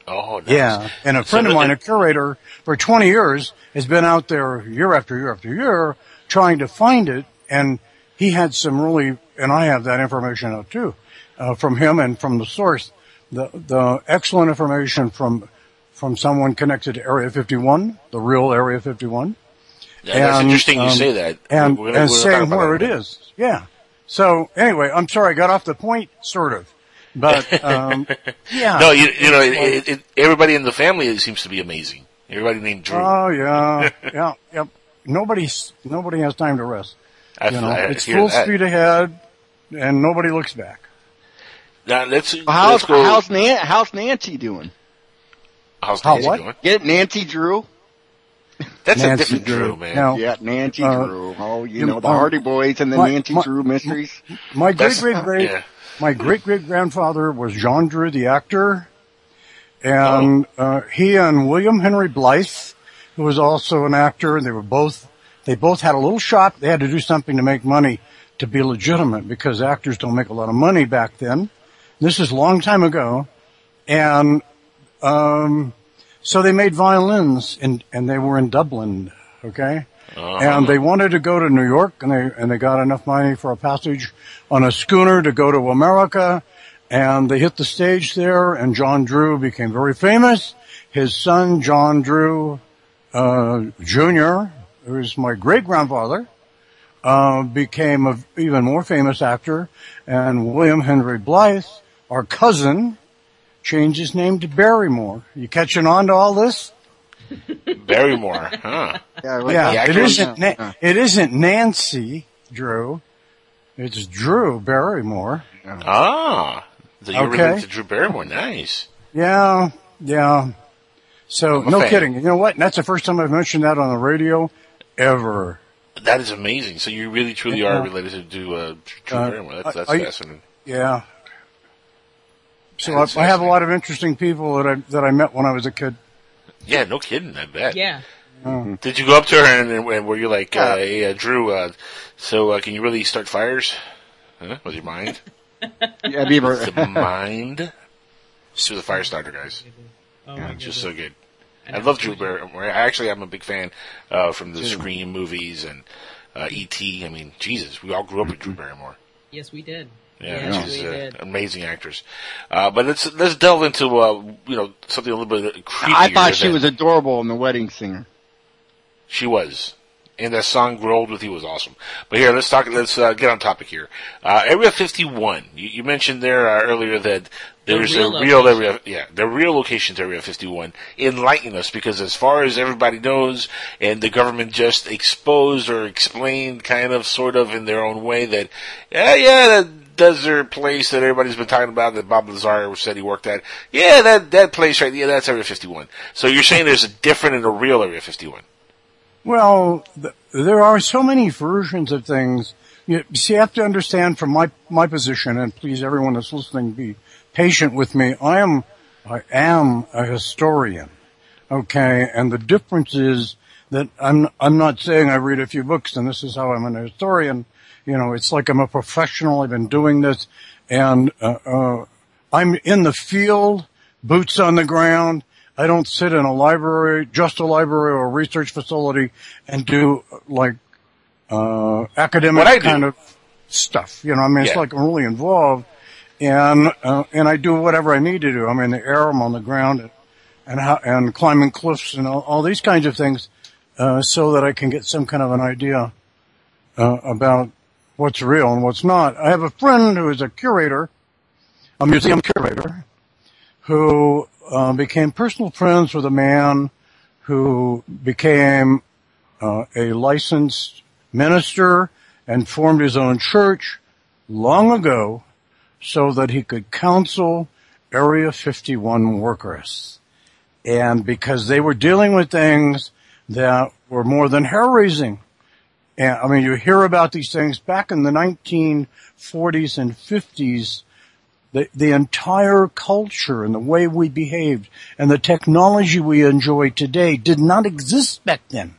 Oh nice. Yeah. And a So friend of mine, a curator for 20 years, has been out there year after year after year trying to find it. And he had some really, and I have that information out too, uh, from him and from the source, the, the excellent information from, from someone connected to Area 51, the real Area 51. Yeah, that's And, interesting you um, say that. And, We're gonna- and we're saying where it that in a is. Yeah. So anyway, I'm sorry, I got off the point, sort of. But, (laughs) um, yeah. No, you, you know, it, it, it, everybody in the family seems to be amazing. Everybody named Drew. Oh yeah, (laughs) yeah, yep. Nobody's nobody has time to rest. I- you know, I it's full that. speed ahead, and nobody looks back. now let's How's let's go. how's, Nan- how's Nancy doing? how's How Nancy what? doing? Get Nancy Drew. That's a Nancy different Drew, man. Now, yeah, Nancy uh, Drew. Oh, you you- know the um, Hardy Boys and the my- Nancy my- Drew mysteries. My great great great yeah. my great great grandfather was John Drew, the actor, and uh, he and William Henry Blythe, who was also an actor, they were both they both had a little shop. They had to do something to make money to be legitimate because actors don't make a lot of money back then. This is a long time ago, and um, so they made violins, and and they were in Dublin. Okay. And they wanted to go to New York and they, and they got enough money for a passage on a schooner to go to America and they hit the stage there and John Drew became very famous. His son, John Drew, uh, Jr., who is my great grandfather, uh, became an even more famous actor and William Henry Blythe, our cousin, changed his name to Barrymore. You catching on to all this? (laughs) Barrymore, huh? Yeah, Yeah, it actor- isn't. Na- it isn't Nancy Drew. It's Drew Barrymore. Ah, so you're Okay. related to Drew Barrymore. Nice. Yeah, yeah. So no fan. kidding. You know what? That's the first time I've mentioned that on the radio ever. That is amazing. So you really truly Yeah. are related to uh, Drew Uh, Barrymore. That's, that's I- I- fascinating. Yeah. So I, I have a lot of interesting people that I that I met when I was a kid. Yeah, no kidding. I bet. Yeah. Um, Did you go up to her and, and, and were you like, uh, hey, uh, Drew? Uh, so uh, can you really start fires? Huh? With your mind? (laughs) Yeah, Beaver. the mind. She was a fire starter, guys. (laughs) Oh Yeah, my just so goodness. good. I love Drew Barrymore. I actually, I'm a big fan uh, from the Scream movies and uh, E.T. I mean, Jesus, we all grew up with Drew Barrymore. Yes, we did. Yeah, yes, she's we uh, amazing actress. Uh, but let's let's delve into uh, you know something a little bit creepier. I thought she than- was adorable in The Wedding Singer. She was. And that song "Rolled with You" was awesome. But here, let's talk. Let's uh, get on topic here. Uh, Area 51. You, you mentioned there uh, earlier that there's real a real location. area. Yeah, the real location's Area 51. Enlighten us, because as far as everybody knows, and the government just exposed or explained, kind of, sort of, in their own way, that yeah, yeah, that desert place that everybody's been talking about that Bob Lazar said he worked at. Yeah, that that place right. Yeah, that's Area 51. So you're saying there's a different and a real Area 51. Well, th- there are so many versions of things. You see, you have to understand from my my position, and please, everyone that's listening, be patient with me. I am I am a historian, okay, and the difference is that I'm I'm not saying I read a few books and this is how I'm an historian. You know, it's like I'm a professional. I've been doing this, and uh, uh, I'm in the field, boots on the ground. I don't sit in a library, just a library or a research facility and do like, uh, academic do. kind of stuff. You know, I mean, it's like I'm really involved and, uh, and I do whatever I need to do. I'm in the air, I'm on the ground and, and, how, and climbing cliffs and all, all these kinds of things, uh, so that I can get some kind of an idea, uh, about what's real and what's not. I have a friend who is a curator, a museum curator, who uh, became personal friends with a man who became uh, a licensed minister and formed his own church long ago so that he could counsel Area 51 workers. And because they were dealing with things that were more than hair raising. And I mean, you hear about these things back in the 1940s and 50s the, the entire culture and the way we behaved and the technology we enjoy today did not exist back then.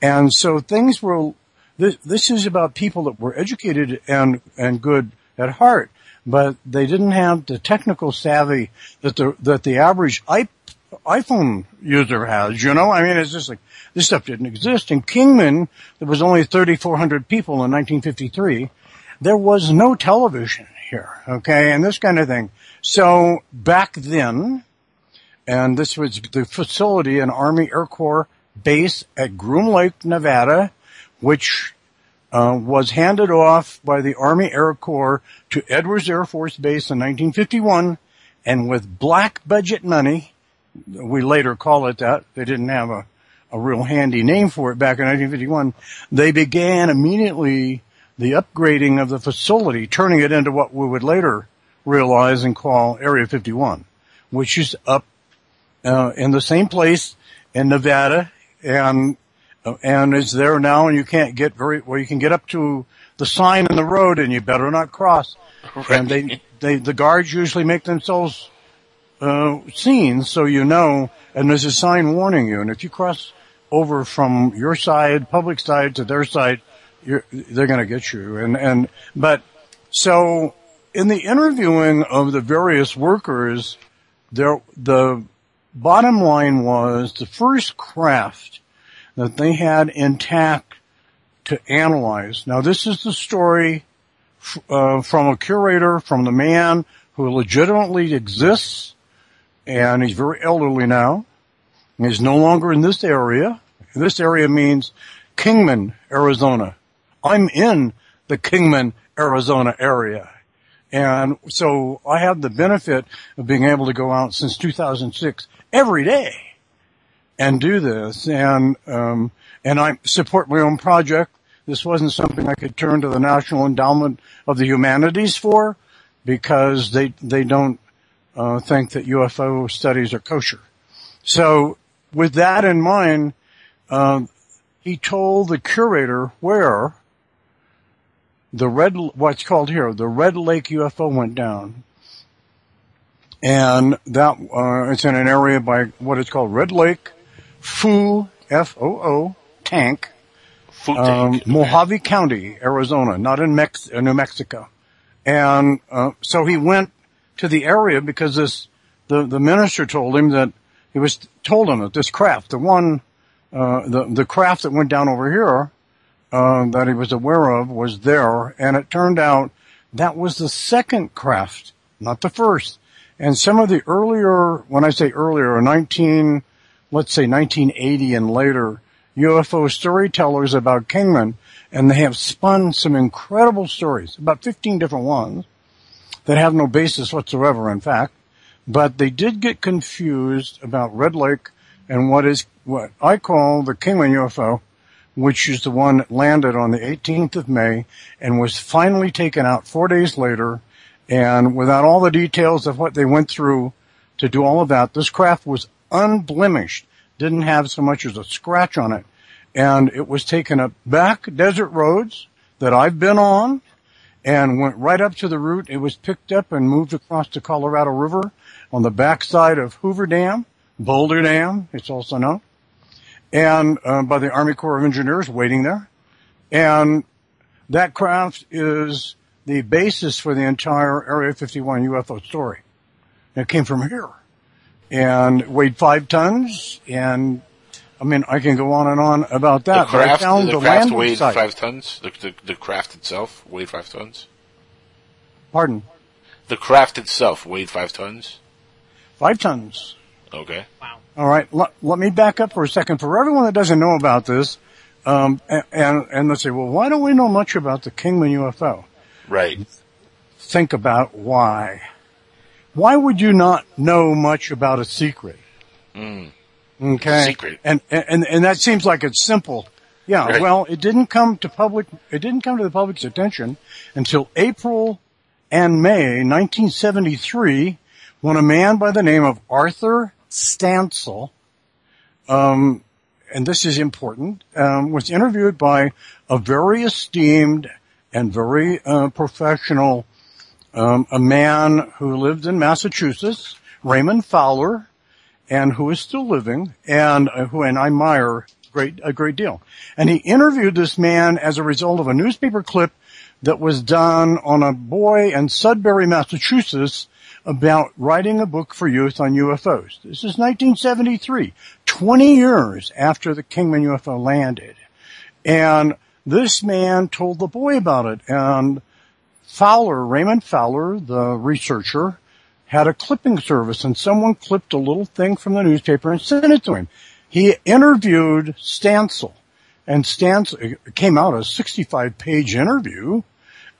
And so things were, this, this is about people that were educated and, and good at heart, but they didn't have the technical savvy that the, that the average iPhone user has, you know? I mean, it's just like, this stuff didn't exist. In Kingman, there was only 3,400 people in 1953. There was no television here, okay, and this kind of thing. So back then, and this was the facility, an Army Air Corps base at Groom Lake, Nevada, which uh, was handed off by the Army Air Corps to Edwards Air Force Base in 1951, and with black budget money, we later call it that. They didn't have a, a real handy name for it back in 1951. They began immediately the upgrading of the facility, turning it into what we would later realize and call Area 51, which is up uh, in the same place in Nevada, and and it's there now, and you can't get very well. You can get up to the sign in the road, and you better not cross. And they, they, the guards usually make themselves uh, seen, so you know. And there's a sign warning you. And if you cross over from your side, public side, to their side, you're, they're going to get you. And and but so in the interviewing of the various workers, there the bottom line was the first craft that they had intact to analyze. Now this is the story uh, from a curator, from the man who legitimately exists, and he's very elderly now. He's no longer in this area. This area means Kingman, Arizona. I'm in the Kingman, Arizona area. And so I have the benefit of being able to go out since 2006 every day and do this. And, um, and I support my own project. This wasn't something I could turn to the National Endowment of the Humanities for because they, they don't, uh, think that UFO studies are kosher. So with that in mind, um, he told the curator where the red, what's called here, the Red Lake UFO went down. And that, uh, it's in an area by what is called Red Lake Foo, F-O-O, tank, um, Mohave County, Arizona, not in Mex- uh, New Mexico. And, uh, so he went to the area because this, the, the minister told him that, he was, told him that this craft, the one, uh, the, the craft that went down over here, uh, that he was aware of was there, and it turned out that was the second craft, not the first. And some of the earlier, when I say earlier, 19, let's say 1980 and later, UFO storytellers about Kingman, and they have spun some incredible stories, about 15 different ones, that have no basis whatsoever, in fact. But they did get confused about Red Lake and what is, what I call the Kingman UFO, which is the one that landed on the 18th of May and was finally taken out four days later. And without all the details of what they went through to do all of that, this craft was unblemished, didn't have so much as a scratch on it. And it was taken up back desert roads that I've been on and went right up to the route. It was picked up and moved across the Colorado River on the backside of Hoover Dam, Boulder Dam, it's also known and uh, by the Army Corps of Engineers waiting there. And that craft is the basis for the entire Area 51 UFO story. It came from here and weighed five tons. And I mean, I can go on and on about that. The craft, but I found the the, craft weighed site. five tons. The, the the craft itself weighed five tons. Pardon? The craft itself weighed five tons. Five tons. Okay. Wow. All right. Let, let me back up for a second. For everyone that doesn't know about this, um, and, and, and let's say, well, why don't we know much about the Kingman UFO? Right. Think about why. Why would you not know much about a secret? Mm. Okay. Secret. And, and, and that seems like it's simple. Yeah. Right. Well, it didn't come to public, it didn't come to the public's attention until April and May 1973 when a man by the name of Arthur Stancil, um, and this is important, um, was interviewed by a very esteemed and very uh, professional, um, a man who lived in Massachusetts, Raymond Fowler, and who is still living, and uh, who and I admire great a great deal. And he interviewed this man as a result of a newspaper clip that was done on a boy in Sudbury, Massachusetts, about writing a book for youth on UFOs. This is 1973, 20 years after the Kingman UFO landed. And this man told the boy about it. And Fowler, Raymond Fowler, the researcher, had a clipping service and someone clipped a little thing from the newspaper and sent it to him. He interviewed Stancil and Stancil came out a 65 page interview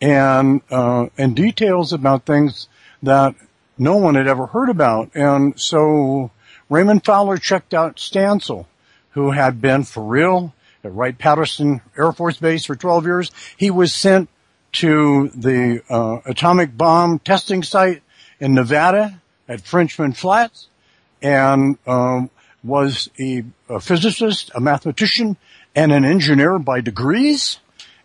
and, uh, and details about things that no one had ever heard about. And so Raymond Fowler checked out Stancil, who had been for real at Wright Patterson Air Force Base for 12 years. He was sent to the uh, atomic bomb testing site in Nevada at Frenchman Flats and um, was a, a physicist, a mathematician, and an engineer by degrees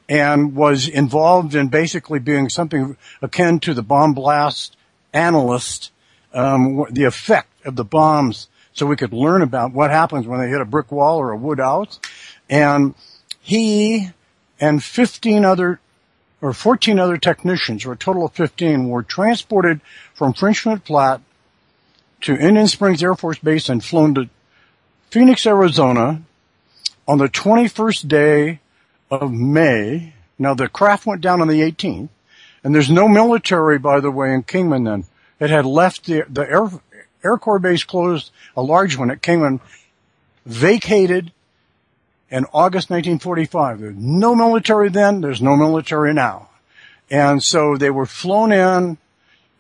and was involved in basically being something akin to the bomb blast analyst, um, the effect of the bombs so we could learn about what happens when they hit a brick wall or a wood house. And he and 15 other or 14 other technicians, or a total of 15, were transported from Frenchman Flat to Indian Springs Air Force Base and flown to Phoenix, Arizona on the 21st day of May. Now the craft went down on the 18th, and there's no military, by the way, in Kingman then. It had left the, the Air, Air Corps base closed, a large one at Kingman, vacated in August 1945. There's no military then, there's no military now. And so they were flown in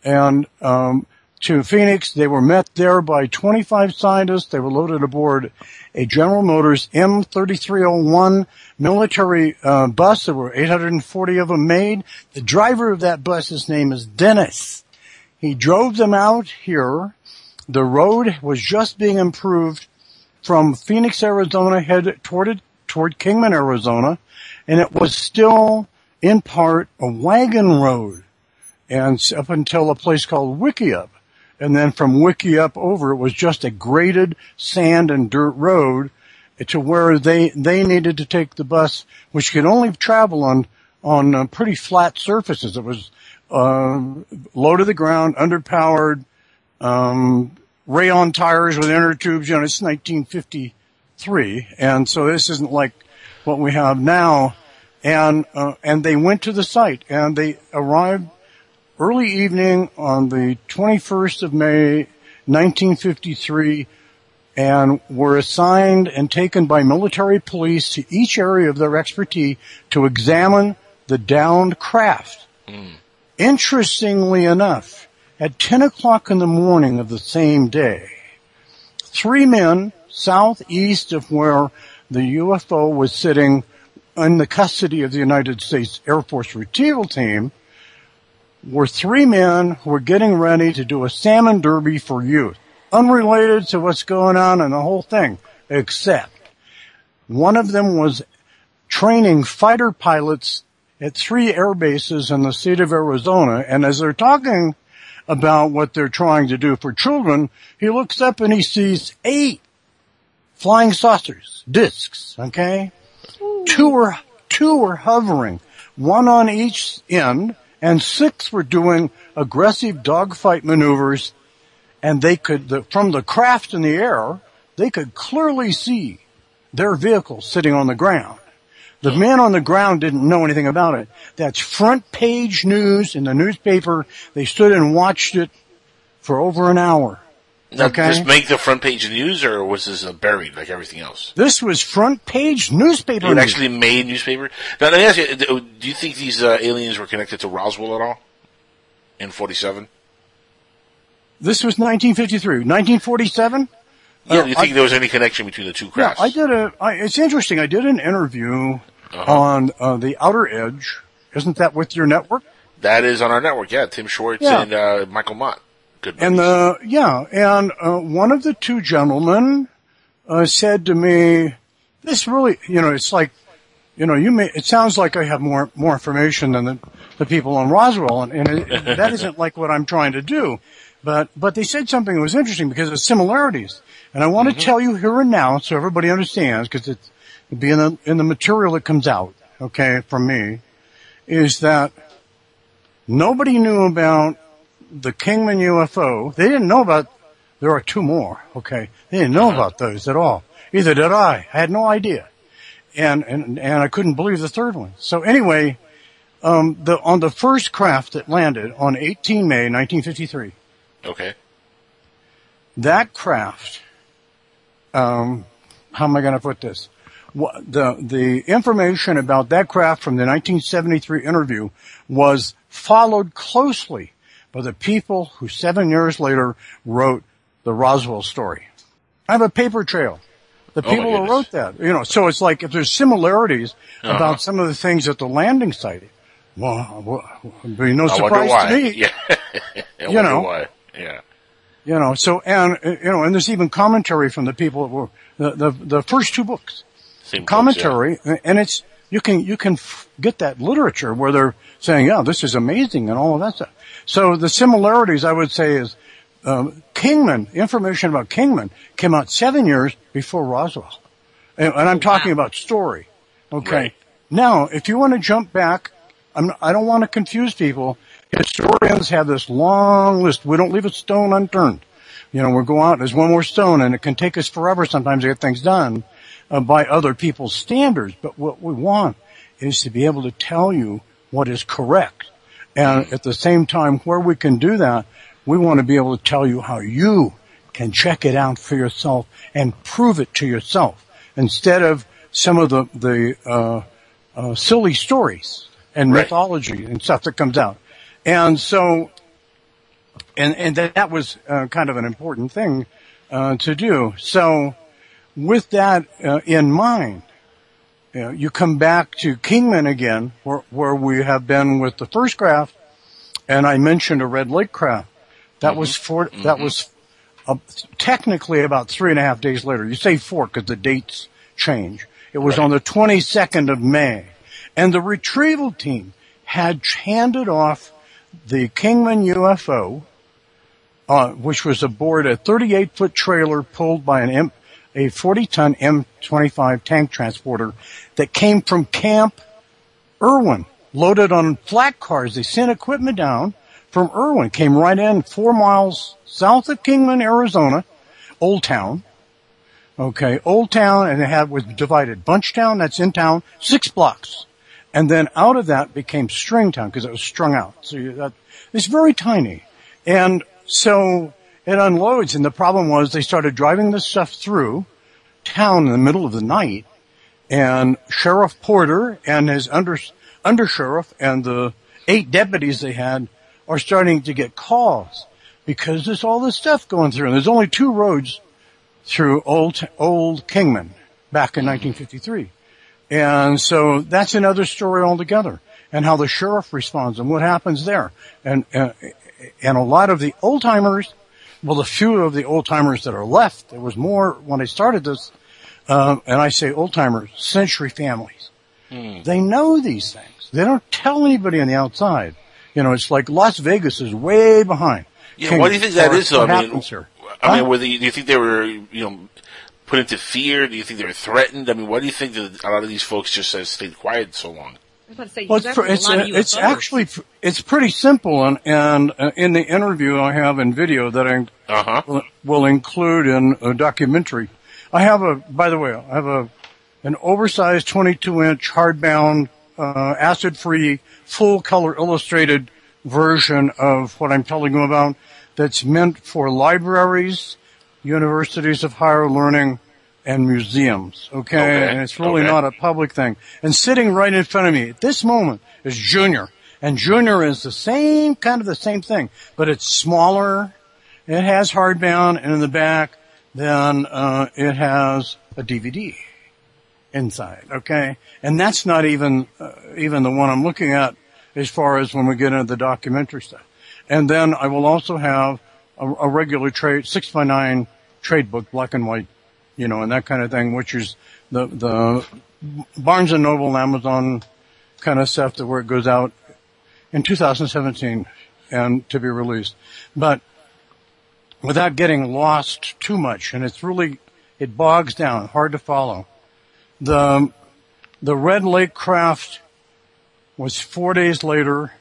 and um, to Phoenix. They were met there by 25 scientists. They were loaded aboard a General Motors M3301 military uh, bus. There were 840 of them made. The driver of that bus, his name is Dennis. He drove them out here. The road was just being improved from Phoenix, Arizona, headed toward toward Kingman, Arizona, and it was still in part a wagon road, and up until a place called Wickiup, and then from Wickiup over, it was just a graded sand and dirt road to where they they needed to take the bus, which could only travel on on uh, pretty flat surfaces. It was uh, low to the ground, underpowered, um, rayon tires with inner tubes. You know, it's 1953, and so this isn't like what we have now. And uh, and they went to the site, and they arrived early evening on the 21st of May, 1953, and were assigned and taken by military police to each area of their expertise to examine the downed craft. Interestingly enough, at 10 o'clock in the morning of the same day, three men southeast of where the UFO was sitting in the custody of the United States Air Force retrieval team were three men who were getting ready to do a salmon derby for youth, unrelated to what's going on in the whole thing, except one of them was training fighter pilots at three air bases in the state of Arizona. And as they're talking about what they're trying to do for children, he looks up and he sees eight flying saucers, discs, okay? Two were, two were hovering, one on each end, and six were doing aggressive dogfight maneuvers, and they could, the, from the craft in the air, they could clearly see their vehicle sitting on the ground. The man on the ground didn't know anything about it. That's front page news in the newspaper. They stood and watched it for over an hour. Now, Okay. This make the front page news, or was this uh, buried like everything else? This was front page newspaper It actually made newspaper. Now, let me ask you: Do do you think these uh, aliens were connected to Roswell at all? In forty-seven? This was 1953. 1947? Yeah. Uh, do you think I- there was any connection between the two crafts? Yeah? I did a. I, it's interesting. I did an interview Uh-huh. on uh, the Outer Edge. Isn't that with your network? that is on our network. Yeah, Tim Schwartz Yeah. and uh, Michael Mott. Good. And the yeah, and uh, one of the two gentlemen uh, said to me, "This really, you know, it's like, you know, you may. It sounds like I have more more information than the, the people on Roswell, and, and it, (laughs) that isn't like what I'm trying to do." But but they said something that was interesting because of similarities, and I want to tell you here and now so everybody understands because it's be in the in the material that comes out, okay, from me, is that nobody knew about the Kingman UFO. They didn't know about. There are two more. Okay, they didn't know about those at all. Either did I. I had no idea, and and and I couldn't believe the third one. So anyway, um, the on the first craft that landed on 18 May 1953, Okay. that craft. Um, how am I going to put this? The the information about that craft from the 1973 interview was followed closely by the people who seven years later wrote the Roswell story. I have a paper trail. The Oh, people who wrote that, you know, so it's like if there's similarities Uh-huh. about some of the things at the landing site, well, well be no surprise to me. Yeah. (laughs) You know. why. Yeah. You know, so and you know, and there's even commentary from the people that were the the, the first two books. Same commentary, and it's you can you can f- get that literature where they're saying, "Yeah, this is amazing," and all of that stuff. So the similarities, I would say, is um, Kingman information about Kingman came out seven years before Roswell, and, and I'm talking about story. Okay. Right. Now, if you want to jump back, I'm, I don't want to confuse people. Historians have this long list. We don't leave a stone unturned. You know, we go out, there's one more stone, and it can take us forever sometimes to get things done by other people's standards. But what we want is to be able to tell you what is correct. And at the same time, where we can do that, we want to be able to tell you how you can check it out for yourself and prove it to yourself instead of some of the, the, uh, uh, silly stories and Right. mythology and stuff that comes out. And so, and, and that, that was uh, kind of an important thing uh, to do. So, with that uh, in mind, you, know, you come back to Kingman again, where, where we have been with the first craft, and I mentioned a Red Lake craft. That was four. That was uh, technically about three and a half days later. You say four because the dates change. It was on the 22nd of May, and the retrieval team had handed off the Kingman UFO, uh, which was aboard a 38 foot trailer pulled by an M, a 40 ton M25 tank transporter that came from Camp Irwin, loaded on flat cars. They sent equipment down from Irwin, came right in four miles south of Kingman, Arizona, Old Town. Okay, Old Town, and it had was divided. Bunchtown, that's in town, six blocks, and then out of that became Stringtown because it was strung out. So you, that, it's very tiny, and so it unloads. And the problem was they started driving this stuff through town in the middle of the night, and Sheriff Porter and his under, under sheriff and the eight deputies they had are starting to get calls because there's all this stuff going through, and there's only two roads through old old Kingman back in 1953, and so that's another story altogether, and how the sheriff responds and what happens there, and uh, and a lot of the old timers, well, the few of the old timers that are left, there was more when I started this, uh, and I say old timers, century families. They know these things. They don't tell anybody on the outside. You know, it's like Las Vegas is way behind. Yeah, why do you think that is? Though? I mean, happens here? I mean, Huh? were they, do you think they were, you know, put into fear? Do you think they were threatened? I mean, why do you think that a lot of these folks just have stayed quiet so long? I was about to say, Well, it's, pr- a it's, lot uh, of it's actually it's pretty simple, and and uh, in the interview I have in video that I Uh-huh. will, will include in a documentary. I have a, by the way, I have a an oversized 22 inch hardbound, uh, acid free, full color illustrated version of what I'm telling you about. That's meant for libraries, universities of higher learning, and museums. Okay, Okay, and it's really okay. not a public thing. And sitting right in front of me at this moment is Junior, and Junior is the same kind of the same thing, but it's smaller. It has hardbound, and in the back, then uh, it has a DVD inside. Okay, and that's not even uh, even the one I'm looking at as far as when we get into the documentary stuff. And then I will also have a, a regular trade six by nine trade book, black and white, you know, and that kind of thing, which is the the Barnes and Noble, and Amazon kind of stuff that where it goes out in 2017 and to be released. But without getting lost too much, and it's really, it bogs down, hard to follow. The, the Red Lake craft was four days later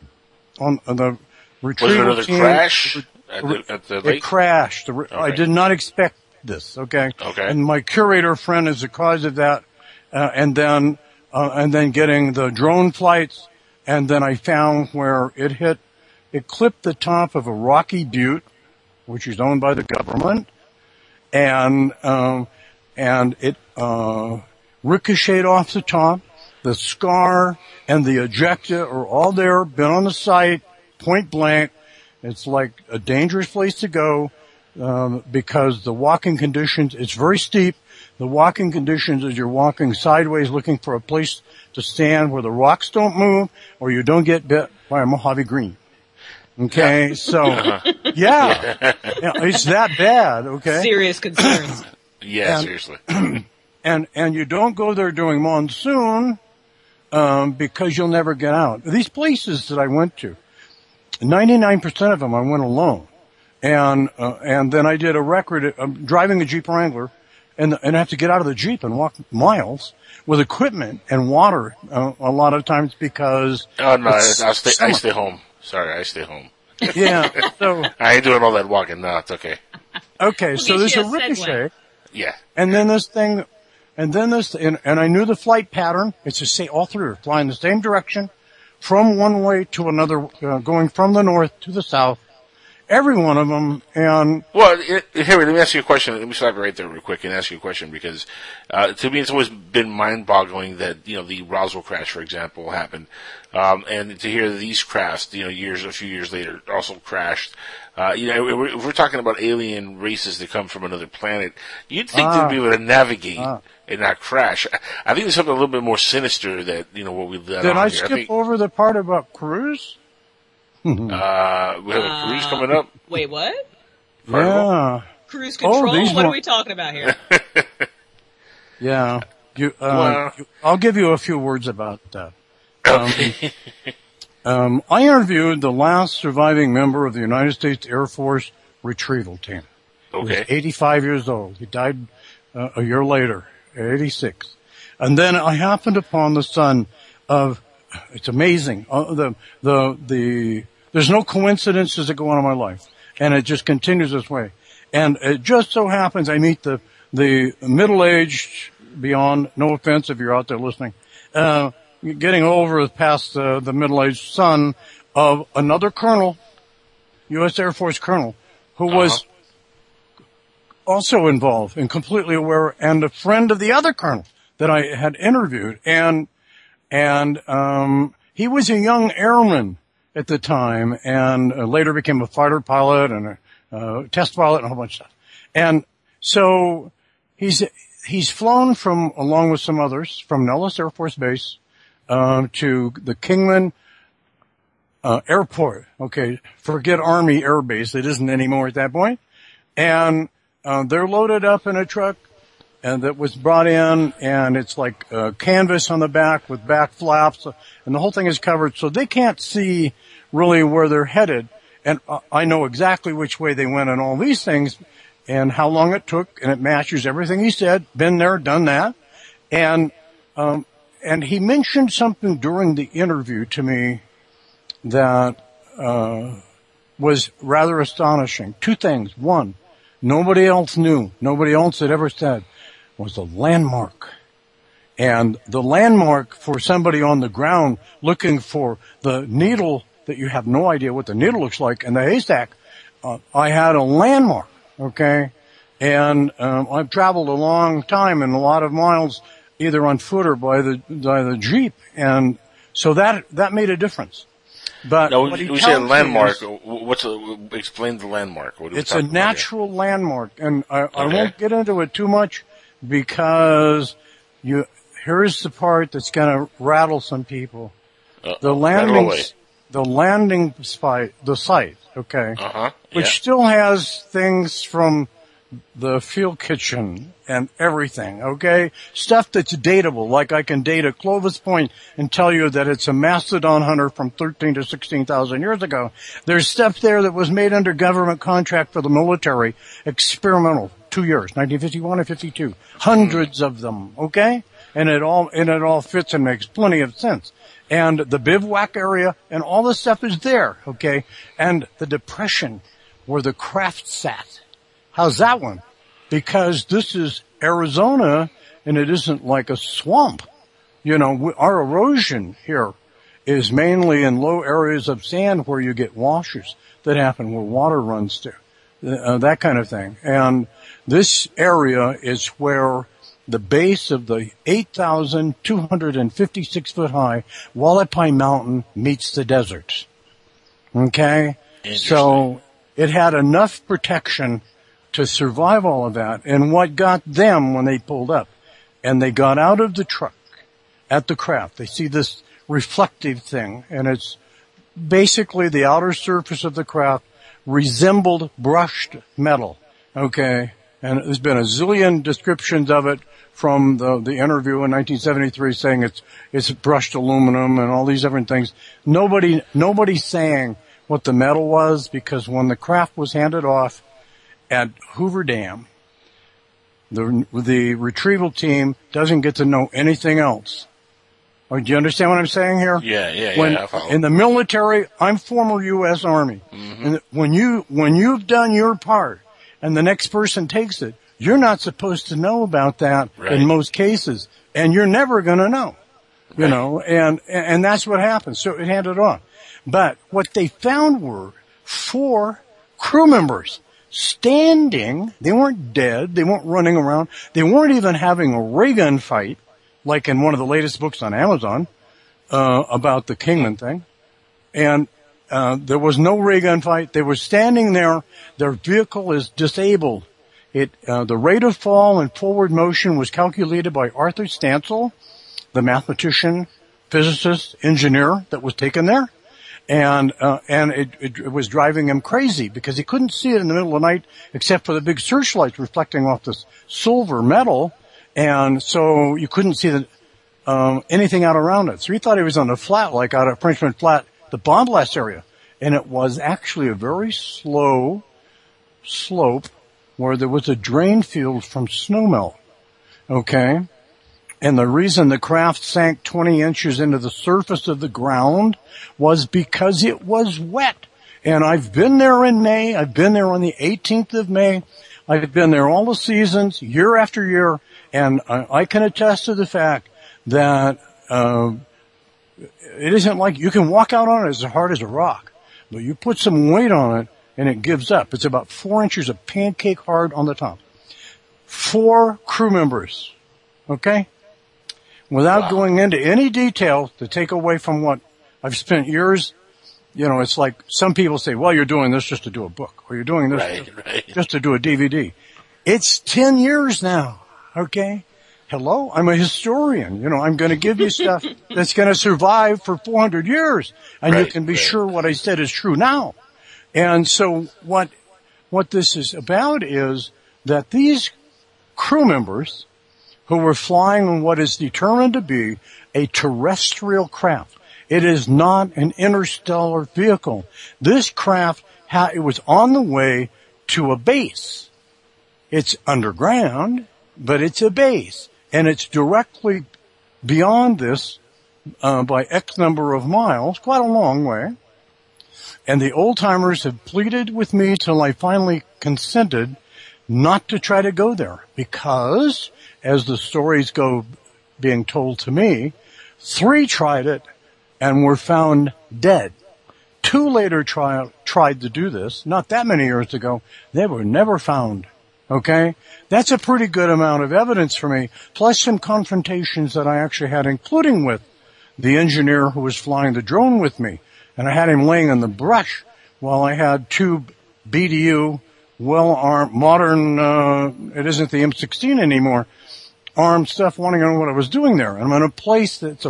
on on the Was retrieval there another team- crash at the, at the it crashed. The I did not expect this. Okay. Okay. And my curator friend is the cause of that. Uh, and then, uh, and then getting the drone flights. And then I found where it hit, it clipped the top of a rocky butte, which is owned by the government. And, um, and it, uh, ricocheted off the top. The scar and the ejecta are all there, been on the site, point blank. It's like a dangerous place to go um, because the walking conditions, it's very steep. The walking conditions is you're walking sideways looking for a place to stand where the rocks don't move or you don't get bit by a Mojave Green. Okay, so (laughs) Uh-huh. yeah, Yeah, it's that bad. Okay, Serious concerns. (clears throat) Yeah, And- seriously. (clears throat) and and you don't go there during monsoon um, because you'll never get out. These places that I went to, 99% of them I went alone, and uh, and then I did a record of driving a Jeep Wrangler, and and I have to get out of the Jeep and walk miles with equipment and water uh, a lot of times because Oh no, I, I it's stay. I stay home. Sorry, I stay home. Yeah, so (laughs) I ain't doing all that walking. No, it's okay. okay, so We'll there's a you segue. ricochet. Yeah. And then this thing, and then this, and, and I knew the flight pattern. It's the same, all three are flying the same direction from one way to another, uh, going from the north to the south. Every one of them, and Well, it, let me ask you a question. Let me stop right there real quick and ask you a question because uh, to me it's always been mind-boggling that you know the Roswell crash, for example, happened, um, and to hear these crafts, you know, years a few years later, also crashed. Uh, you know, if we're, we're talking about alien races that come from another planet, you'd think Ah. they'd be able to navigate Ah. and not crash. I, I think there's something a little bit more sinister that you know what we let did I skip think, over the part about cruise? Uh, we have a cruise coming up. Wait, what? yeah, Cruise Oh, control? these what are we talking about here? (laughs) yeah. You, uh, Well- you- I'll give you a few words about that. Um, (laughs) um, I interviewed the last surviving member of the United States Air Force retrieval team. He was Okay. 85 years old. He died uh, a year later, at 86. And then I happened upon the son of, it's amazing, uh, the, the, the, there's no coincidences that go on in my life. And it just continues this way. And it just so happens I meet the, the middle-aged, beyond, no offense if you're out there listening, uh, getting over past uh, the middle-aged son of another colonel, U.S. Air Force colonel, who was also involved and completely aware and a friend of the other colonel that I had interviewed. And, and, um, he was a young airman at the time and uh, later became a fighter pilot and a uh, test pilot and a whole bunch of stuff. And so he's, he's flown from, along with some others, from Nellis Air Force Base, um, to the Kingman, uh, airport. Okay. Forget Army Air Base. It isn't anymore at that point. And, uh, they're loaded up in a truck and that was brought in and it's like uh, canvas on the back with back flaps and the whole thing is covered so they can't see really where they're headed. And I know exactly which way they went and all these things and how long it took and it matches everything he said. Been there done that. And um and he mentioned something during the interview to me that uh was rather astonishing. Two things. One nobody else knew. Nobody else had ever said was a landmark. And the landmark for somebody on the ground looking for the needle that you have no idea what the needle looks like in the haystack, uh, I had a landmark, okay? And um, I've traveled a long time and a lot of miles either on foot or by the by the jeep, and so that that made a difference. But Now, you say a landmark, is- what's a, explain the landmark? What it's a about natural landmark, and I, I won't get into it too much because you. Here's the part that's going to rattle some people. Uh, The landing, the landing site, the site, okay, Uh-huh. yeah. which still has things from the field kitchen and everything, okay? Stuff that's dateable, like I can date a Clovis Point and tell you that it's a mastodon hunter from 13 to 16,000 years ago. There's stuff there that was made under government contract for the military, experimental, two years, 1951 and 52. Hundreds of them, okay? And it all, and it all fits and makes plenty of sense. And the bivouac area and all this stuff is there, okay? And the depression where the craft sat. How's that one? Because this is Arizona and it isn't like a swamp. You know, our erosion here is mainly in low areas of sand where you get washes that happen where water runs through, uh, that kind of thing. And this area is where the base of the 8,256 foot high Wallapai Mountain meets the desert. Okay? So it had enough protection to survive all of that. And what got them when they pulled up and they got out of the truck at the craft, they see this reflective thing and it's basically the outer surface of the craft resembled brushed metal. Okay. And there's been a zillion descriptions of it from the, the interview in 1973 saying it's, it's brushed aluminum and all these different things. Nobody, nobody's saying what the metal was because when the craft was handed off at Hoover Dam, the, the retrieval team doesn't get to know anything else. Oh, do you understand what I'm saying here? Yeah, yeah, when, yeah. In the military, I'm former U.S. Army. Mm-hmm. And when you, when you've done your part and the next person takes it, you're not supposed to know about that Right. in most cases. And you're never gonna know. You know, and, and that's what happened. So it handed on. But what they found were four crew members standing. They weren't dead. They weren't running around. They weren't even having a ray gun fight, like in one of the latest books on Amazon, uh, about the Kingman thing. And, uh, there was no ray gun fight. They were standing there. Their vehicle is disabled. It, uh, the rate of fall and forward motion was calculated by Arthur Stancil, the mathematician, physicist, engineer that was taken there. And, uh, and it, it, it was driving him crazy because he couldn't see it in the middle of the night except for the big searchlights reflecting off this silver metal. And so you couldn't see the, um, anything out around it. So he thought he was on a flat, like out at Frenchman Flat, the bomb blast area. And it was actually a very slow slope where there was a drain field from snowmelt. Okay? And the reason the craft sank 20 inches into the surface of the ground was because it was wet. And I've been there in May. I've been there on the 18th of May. I've been there all the seasons, year after year, and I, I can attest to the fact that uh, it isn't like you can walk out on it as hard as a rock, but you put some weight on it and it gives up. It's about four inches of pancake hard on the top. Four crew members, okay? Without going into any detail to take away from what I've spent years, you know, it's like some people say, well, you're doing this just to do a book, or you're doing this Right, just, right. just to do a DVD. It's 10 years now, okay? Hello? I'm a historian. You know, I'm going to give you stuff (laughs) that's going to survive for 400 years. And you can be right. sure what I said is true now. And so what, what this is about is that these crew members who were flying on what is determined to be a terrestrial craft. It is not an interstellar vehicle. This craft, ha- it was on the way to a base. It's underground, but it's a base. And it's directly beyond this uh, by X number of miles, quite a long way. And the old timers have pleaded with me till I finally consented not to try to go there because, as the stories go being told to me, three tried it and were found dead. Two later try, tried to do this, not that many years ago. They were never found. Okay? That's a pretty good amount of evidence for me, plus some confrontations that I actually had, including with the engineer who was flying the drone with me. And I had him laying in the brush while I had two BDU well armed, modern, uh, it isn't the M16 anymore, armed stuff wanting to know what I was doing there. I'm in a place that's,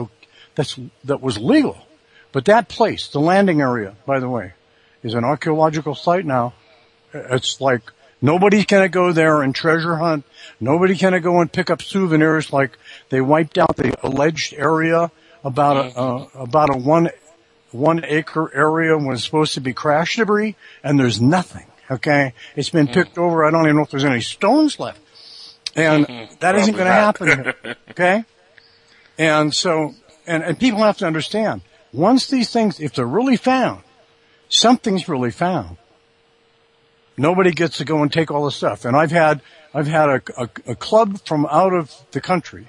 that's, that was legal. But that place, the landing area, by the way, is an archaeological site now. It's like nobody can go there and treasure hunt. Nobody can go and pick up souvenirs like they wiped out the alleged area about a, uh, about a one, one acre area was supposed to be crash debris and there's nothing. Okay. It's been picked over. I don't even know if there's any stones left. And that isn't going to happen here. Okay. And so, and, and people have to understand, once these things, if they're really found, something's really found. Nobody gets to go and take all the stuff. And I've had, I've had a, a, a club from out of the country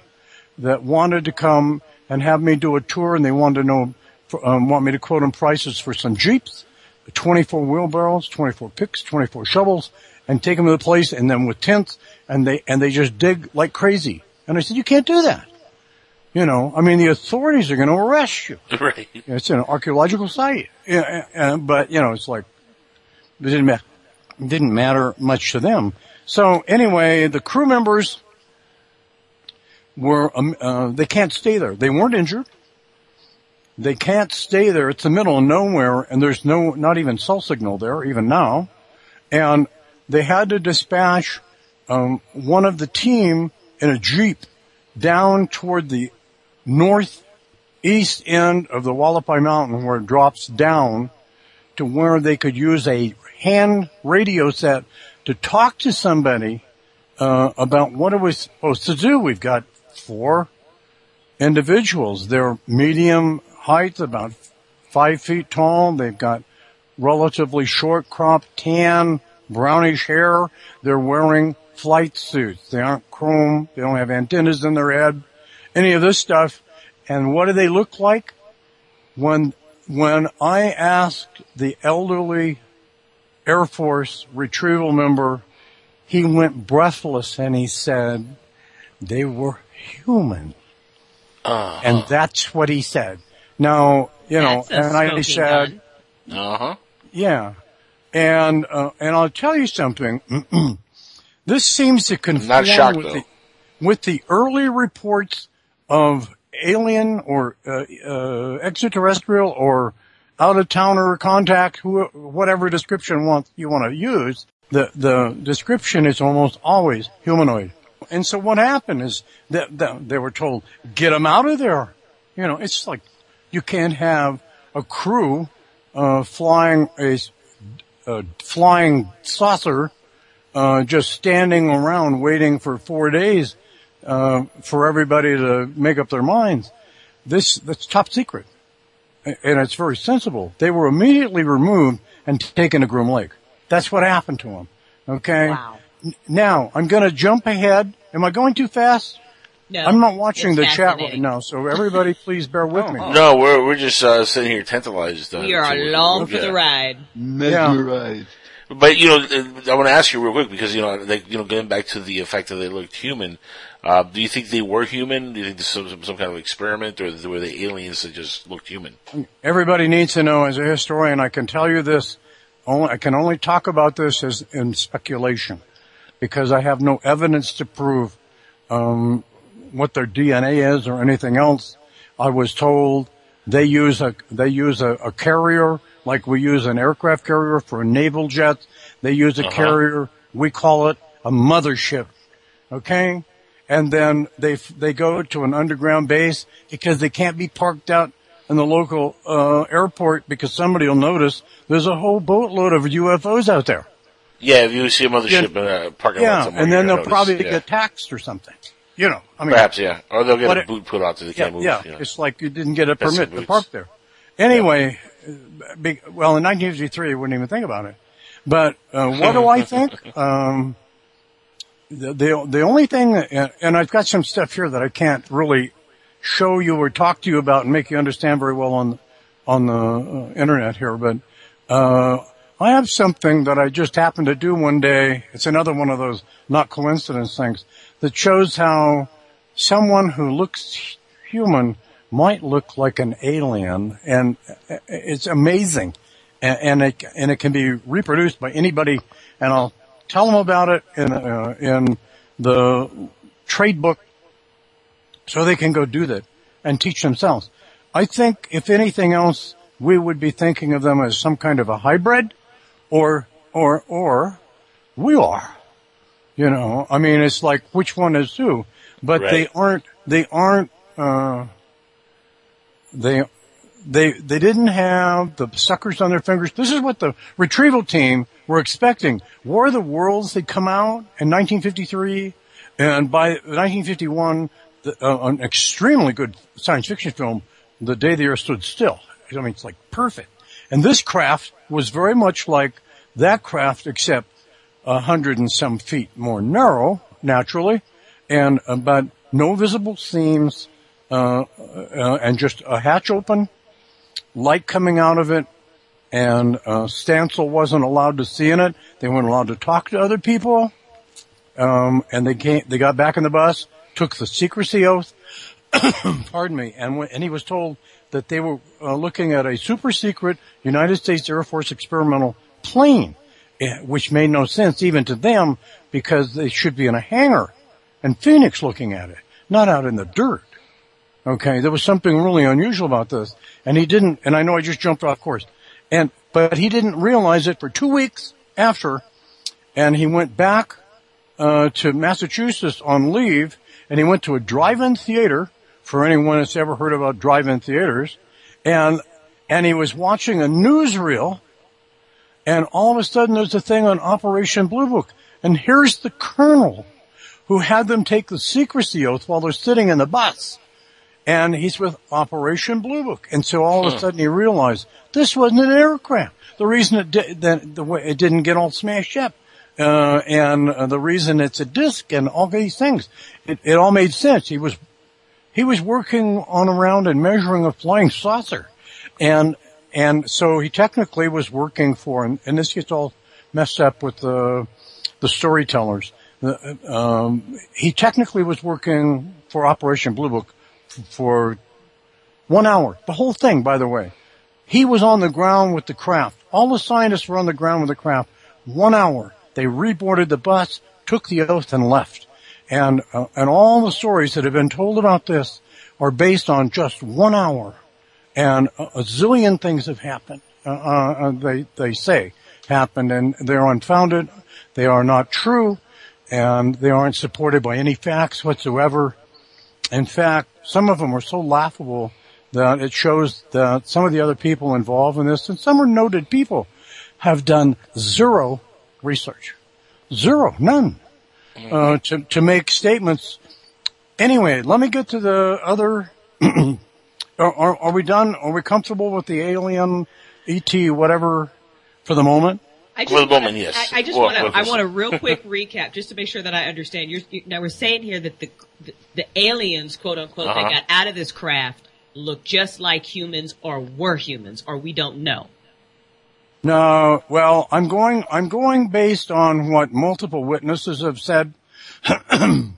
that wanted to come and have me do a tour and they wanted to know, um, want me to quote them prices for some Jeeps, 24 wheelbarrows, 24 picks, 24 shovels, and take them to the place and then with tents and they, and they just dig like crazy. And I said, you can't do that. You know, I mean, the authorities are going to arrest you. (laughs) Right. It's an archaeological site. Yeah, but you know, it's like it didn't matter. Didn't matter much to them. So anyway, the crew members were um, uh, they can't stay there. They weren't injured. They can't stay there. It's the middle of nowhere, and there's no not even cell signal there even now. And they had to dispatch um, one of the team in a jeep down toward the northeast end of the Wallapai Mountain, where it drops down to where they could use a hand radio set to talk to somebody uh, about what are we supposed to do. We've got four individuals. They're medium height, about five feet tall. They've got relatively short cropped tan, brownish hair. They're wearing flight suits. They aren't chrome. They don't have antennas in their head. Any of this stuff. And what do they look like? When, when I asked the elderly Air Force retrieval member, he went breathless and he said, they were human. Uh-huh. And that's what he said. Now, you know, and I said, Uh huh. yeah. And, uh, and I'll tell you something. (clears throat) this seems to conform shocked, with the, with the early reports of alien or, uh, uh, extraterrestrial or out of towner contact, who, whatever description want, you want to use. The, the description is almost always humanoid. And so what happened is that, that they were told, get them out of there. You know, it's like you can't have a crew uh, flying a, a flying saucer uh, just standing around waiting for four days uh, for everybody to make up their minds. This that's top secret, and it's very sensible. They were immediately removed and taken to Groom Lake. That's what happened to them. Okay. Wow. Now I'm going to jump ahead. Am I going too fast? No, I'm not watching the chat right now, so everybody (laughs) please bear with me. No, we're we're just uh, sitting here tantalized. Uh, We are to- along for yeah. the ride. Mesmerized. But you know, uh, I want to ask you real quick because you know, like you know, getting back to the fact that they looked human. Uh, do you think they were human? Do you think this was some, some kind of experiment, or were they aliens that just looked human? Everybody needs to know as a historian, I can tell you this, only, I can only talk about this as in speculation because I have no evidence to prove, um, what their DNA is or anything else. I was told they use a, they use a, a carrier like we use an aircraft carrier for naval jets. They use a Uh-huh. carrier. We call it a mothership. Okay? And then they, they go to an underground base because they can't be parked out in the local, uh, airport because somebody will notice there's a whole boatload of UFOs out there. Yeah, if you see a mothership in a parking lot Yeah. somewhere, And then they'll gonna probably yeah. get taxed or something. You know, I mean. perhaps yeah, or they'll get a boot put out so they Yeah, can't move. yeah. you know. It's like you didn't get a That's permit to park there. Anyway, well, in 1953, I wouldn't even think about it. But uh, what do I think? (laughs) Um, the, the only thing, that, and I've got some stuff here that I can't really show you or talk to you about and make you understand very well on on the uh, internet here. But uh, I have something that I just happened to do one day. It's another one of those not coincidence things that shows how someone who looks human might look like an alien, and uh, it's amazing, and, and it and it can be reproduced by anybody. And I'll tell them about it in uh, in the trade book, so they can go do that and teach themselves. I think if anything else, we would be thinking of them as some kind of a hybrid, or or or we are. You know, I mean, it's like which one is who, but they aren't. They aren't. Uh, they they they didn't have the suckers on their fingers. This is what the retrieval team were expecting. War of the Worlds had come out in 1953, and by 1951, the, uh, an extremely good science fiction film, The Day the Earth Stood Still. I mean, it's like perfect. And this craft was very much like that craft, except a hundred and some feet more narrow, naturally, and but no visible seams, uh, uh, and just a hatch open, light coming out of it, and uh, wasn't allowed to see in it. They weren't allowed to talk to other people, um, and they came. They got back in the bus, took the secrecy oath. (coughs) pardon me, and when, and he was told that they were uh, looking at a super secret United States Air Force experimental plane, eh, which made no sense even to them because they should be in a hangar, and Phoenix looking at it, not out in the dirt. Okay, there was something really unusual about this, and he didn't. And I know I just jumped off course, and but he didn't realize it for two weeks after, and he went back uh, to Massachusetts on leave, and he went to a drive-in theater. For anyone that's ever heard about drive-in theaters, and and he was watching a newsreel, and all of a sudden there's a thing on Operation Blue Book, and here's the colonel who had them take the secrecy oath while they're sitting in the bus. And he's with Operation Blue Book. And so all of a Hmm. sudden he realized this wasn't an aircraft. The reason it, di- that the way it didn't get all smashed up, uh, and uh, the reason it's a disc and all these things, it, it all made sense. He was, he was working on around and measuring a flying saucer. And, and so he technically was working for, and, and this gets all messed up with the, the storytellers. The, um, he technically was working for Operation Blue Book for one hour. The whole thing, by the way. He was on the ground with the craft. All the scientists were on the ground with the craft. One hour. They reboarded the bus, took the oath, and left. And uh, and all the stories that have been told about this are based on just one hour. And a, a zillion things have happened. Uh, uh, they they say happened, and they're unfounded. They are not true, and they aren't supported by any facts whatsoever. In fact, some of them are so laughable that it shows that some of the other people involved in this, and some are noted people, have done zero research. Zero. None. Uh, to, to make statements. Anyway, let me get to the other, (clears throat) are, are, are we done? Are we comfortable with the alien, ET, whatever, for the moment? I For the wanna- moment, yes. I, I just want to. I want a real quick (laughs) recap, just to make sure that I understand. You're, you, now we're saying here that the, the the aliens, quote unquote, Uh-huh. that got out of this craft look just like humans, or were humans, or we don't know. No, well, I'm going, I'm going based on what multiple witnesses have said. (clears throat) and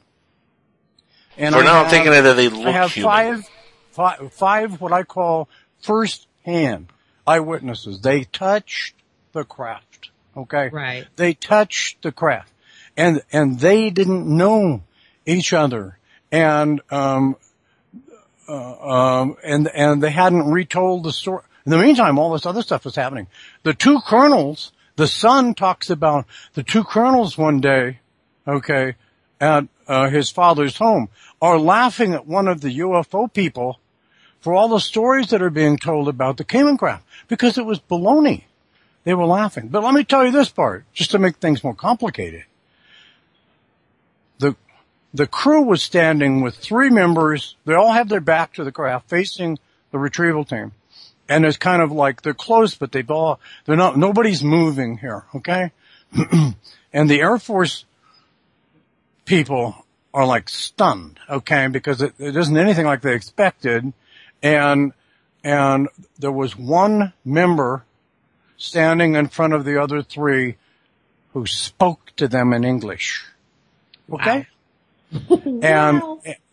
For now, I'm thinking that they look I have human. five, five, five what I call first hand eyewitnesses. They touched the craft. Okay. Right. They touched the craft and, and they didn't know each other. And, um, uh, um, and, and they hadn't retold the story. In the meantime, all this other stuff was happening. The two colonels, the son talks about the two colonels one day, okay, at uh, his father's home, are laughing at one of the UFO people for all the stories that are being told about the Kingman craft because it was baloney. They were laughing. But let me tell you this part, just to make things more complicated. The the crew was standing with three members. They all have their back to the craft, facing the retrieval team. And it's kind of like they're close, but they've all, they're not, nobody's moving here, okay? (clears throat) and the Air Force people are like stunned, okay, because it, it isn't anything like they expected. And, and there was one member standing in front of the other three who spoke to them in English. Okay? And,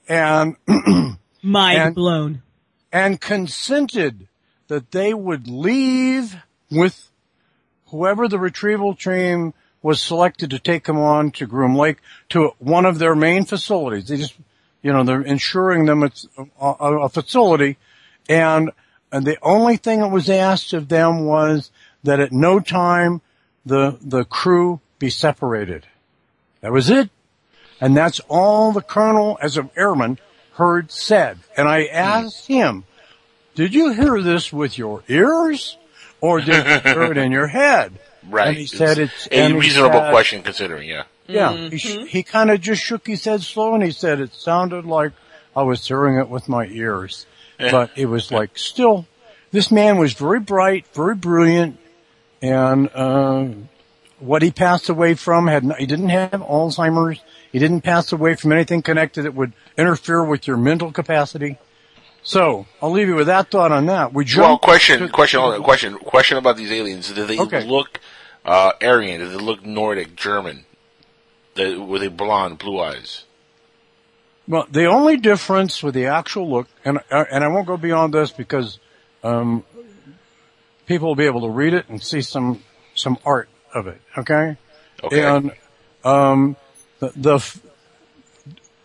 and, (clears throat) Mind And- blown. and consented that they would leave with whoever the retrieval team was selected to take them on to Groom Lake to one of their main facilities. They just, you know, they're ensuring them it's a, a, a facility and, and the only thing that was asked of them was that at no time the, the crew be separated. That was it. And that's all the colonel, as an airman, heard said. And I asked him, did you hear this with your ears? Or did you hear it in your head? (laughs) Right. And he said it's, a reasonable said- question considering, yeah. Yeah. Mm-hmm. He, sh- he kind of just shook his head slow and he said it sounded like I was hearing it with my ears. (laughs) But it was like still, this man was very bright, very brilliant, and, uh, what he passed away from had, he didn't have Alzheimer's. He didn't pass away from anything connected that would interfere with your mental capacity. So, I'll leave you with that thought on that. We Well, question, to- question, hold on, question, question about these aliens. Did they Okay. look uh, Aryan? Did they look Nordic, German? They, were they blonde, blue eyes? Well, the only difference with the actual look, and uh, and I won't go beyond this because um, people will be able to read it and see some some art of it. Okay. Okay. And um, the the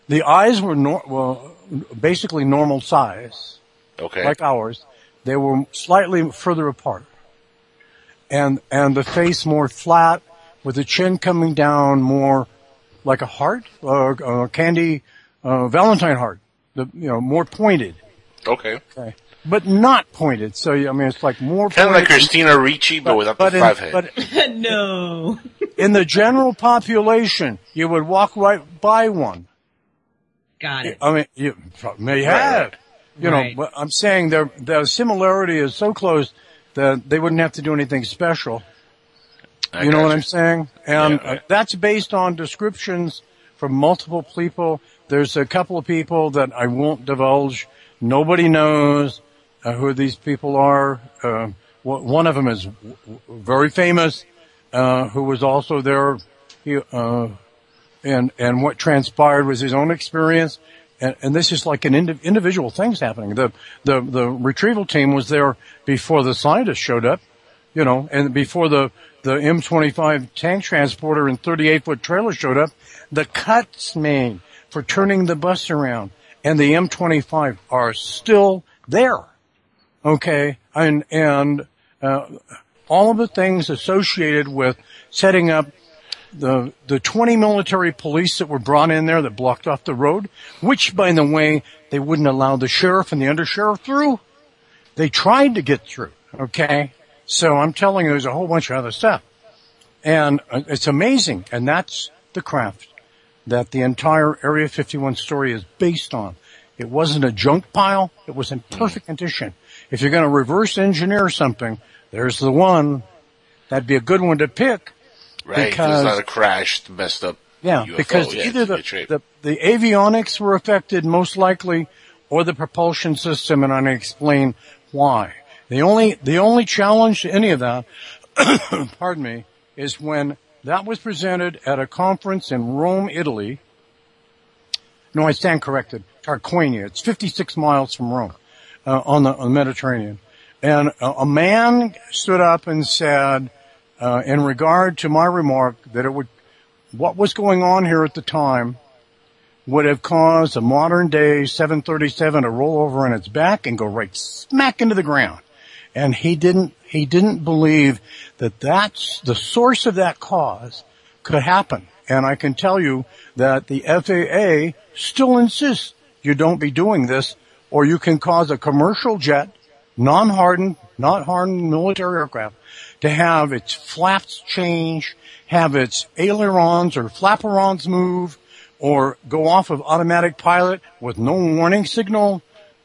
the eyes were nor- well basically normal size, Okay. like ours. They were slightly further apart, and and the face more flat, with the chin coming down more like a heart, uh, a candy uh, Valentine heart, the you know more pointed, Okay. okay, but not pointed. So I mean, it's like more Kind of like. Christina Ricci, but, without the in- five head. but (laughs) no. in the general population, you would walk right by one. Got it. I mean, you may have. right. You Right. know, but I'm saying their the similarity is so close that they wouldn't have to do anything special. I you know what gotcha. I'm saying? And Yeah, uh, that's based on descriptions from multiple people. There's a couple of people that I won't divulge. Nobody knows uh, who these people are. Uh, one of them is very famous, uh, who was also there. He, uh, and and what transpired was his own experience. And, and this is like an indi- individual things happening. The the the retrieval team was there before the scientists showed up, you know, and before the the M25 tank transporter and 38 foot trailer showed up. The cuts made for turning the bus around and the M25 are still there. Okay, and and uh, all of the things associated with setting up the the 20 military police that were brought in there that blocked off the road, which by the way they wouldn't allow the sheriff and the undersheriff through. They tried to get through. Okay, so I'm telling you, there's a whole bunch of other stuff, and uh, it's amazing, and that's the craft that the entire Area 51 story is based on. It wasn't a junk pile; it was in perfect condition. If you're going to reverse engineer something, there's the one. That'd be a good one to pick. Right, because- it's not a crash, messed up. Yeah, UFO. because Yeah, either the, the the avionics were affected most likely, or the propulsion system, and I explain why. The only the only challenge to any of that, (coughs) pardon me, is when that was presented at a conference in Rome, Italy. No, I stand corrected. Tarquinia. It's 56 miles from Rome, uh, on the, on the Mediterranean. And a, a man stood up and said, uh, in regard to my remark that it would what was going on here at the time would have caused a modern day 737 to roll over on its back and go right smack into the ground. And he didn't, he didn't believe that that's the source of that cause could happen. And I can tell you that the FAA still insists you don't be doing this or you can cause a commercial jet, non-hardened, not hardened military aircraft to have its flaps change, have its ailerons or flaperons move, or go off of automatic pilot with no warning signal.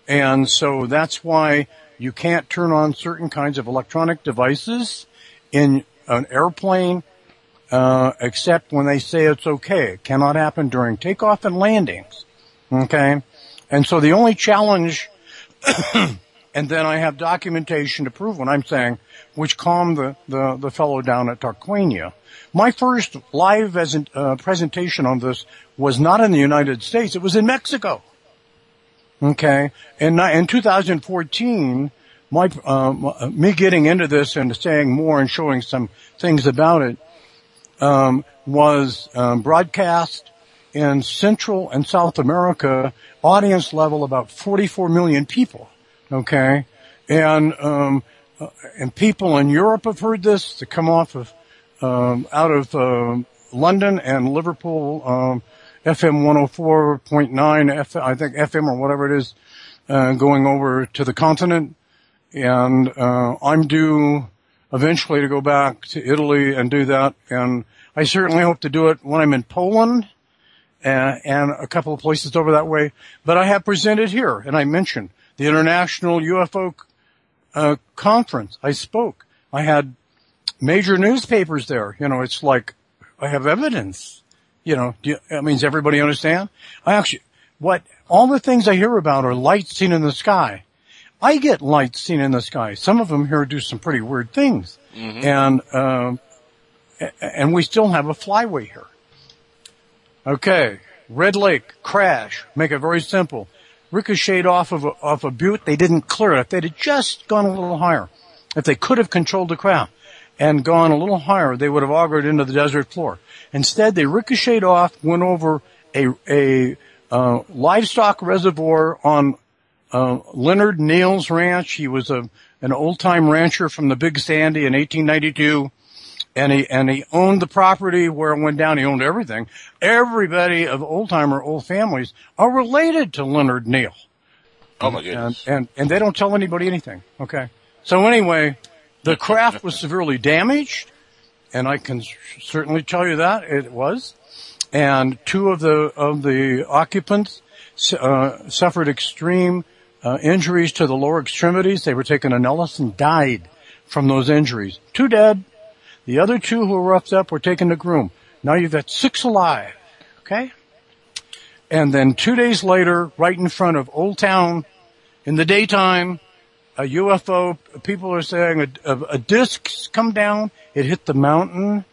And so that's why you can't turn on certain kinds of electronic devices in an airplane, uh, except when they say it's okay. It cannot happen during takeoff and landings. Okay? And so the only challenge (coughs) and then I have documentation to prove what I'm saying, which calmed the, the, the fellow down at Tarquinia. My first live uh, presentation on this was not in the United States, it was in Mexico. Okay, and in 2014, my um, me getting into this and saying more and showing some things about it um, was um, broadcast in Central and South America, audience level about 44 million people. Okay, and um, uh, and people in Europe have heard this to come off of um, out of um London and Liverpool. Um, FM 104.9, F, I think FM or whatever it is, uh, going over to the continent. And, uh, I'm due eventually to go back to Italy and do that. And I certainly hope to do it when I'm in Poland and, and a couple of places over that way. But I have presented here and I mentioned the International UFO, uh, conference. I spoke. I had major newspapers there. You know, it's like I have evidence. You know, do you, that means everybody understand? I actually, what, all the things I hear about are lights seen in the sky. I get lights seen in the sky. Some of them here do some pretty weird things. And, um, and we still have a flyway here. Okay. Red Lake, crash. Make it very simple. Ricocheted off of a, off a butte. They didn't clear it. If they'd have just gone a little higher, if they could have controlled the craft and gone a little higher, they would have augured into the desert floor. Instead, they ricocheted off, went over a, a, uh, livestock reservoir on, uh, Leonard Neal's ranch. He was a, an old time rancher from the Big Sandy in 1892 and he and he owned the property where it went down. He owned everything. Everybody of old timer old families are related to Leonard Neal. Oh my goodness. And, and and they don't tell anybody anything. Okay. So anyway, the craft was severely damaged, and I can certainly tell you that it was. And two of the of the occupants uh, suffered extreme uh, injuries to the lower extremities. They were taken to Nellis and died from those injuries. Two dead. The other two who were roughed up were taken to Groom. Now you've got six alive. Okay? And then two days later, right in front of Old Town, in the daytime, a UFO, people are saying a, a, a disc's come down, it hit the mountain,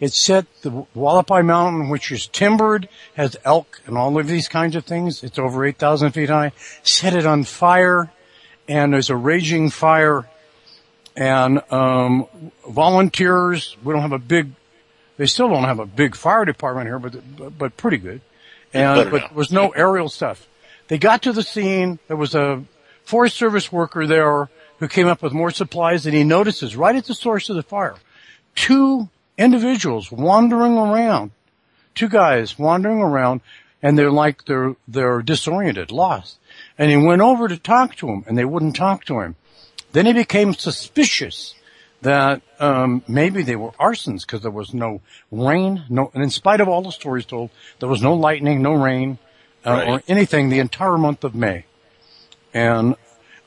it set the Wallapai Mountain, which is timbered, has elk and all of these kinds of things. It's over 8,000 feet high. Set it on fire, and there's a raging fire. And um, volunteers, we don't have a big, they still don't have a big fire department here, but but pretty good. And but there was no aerial stuff. They got to the scene. There was a Forest Service worker there who came up with more supplies, and he notices right at the source of the fire, two individuals wandering around, two guys wandering around, and they're like they're they're disoriented, lost. And he went over to talk to them, and they wouldn't talk to him. Then he became suspicious that um, maybe they were arsons because there was no rain, no, and in spite of all the stories told, there was no lightning, no rain, uh, Right. or anything the entire month of May. And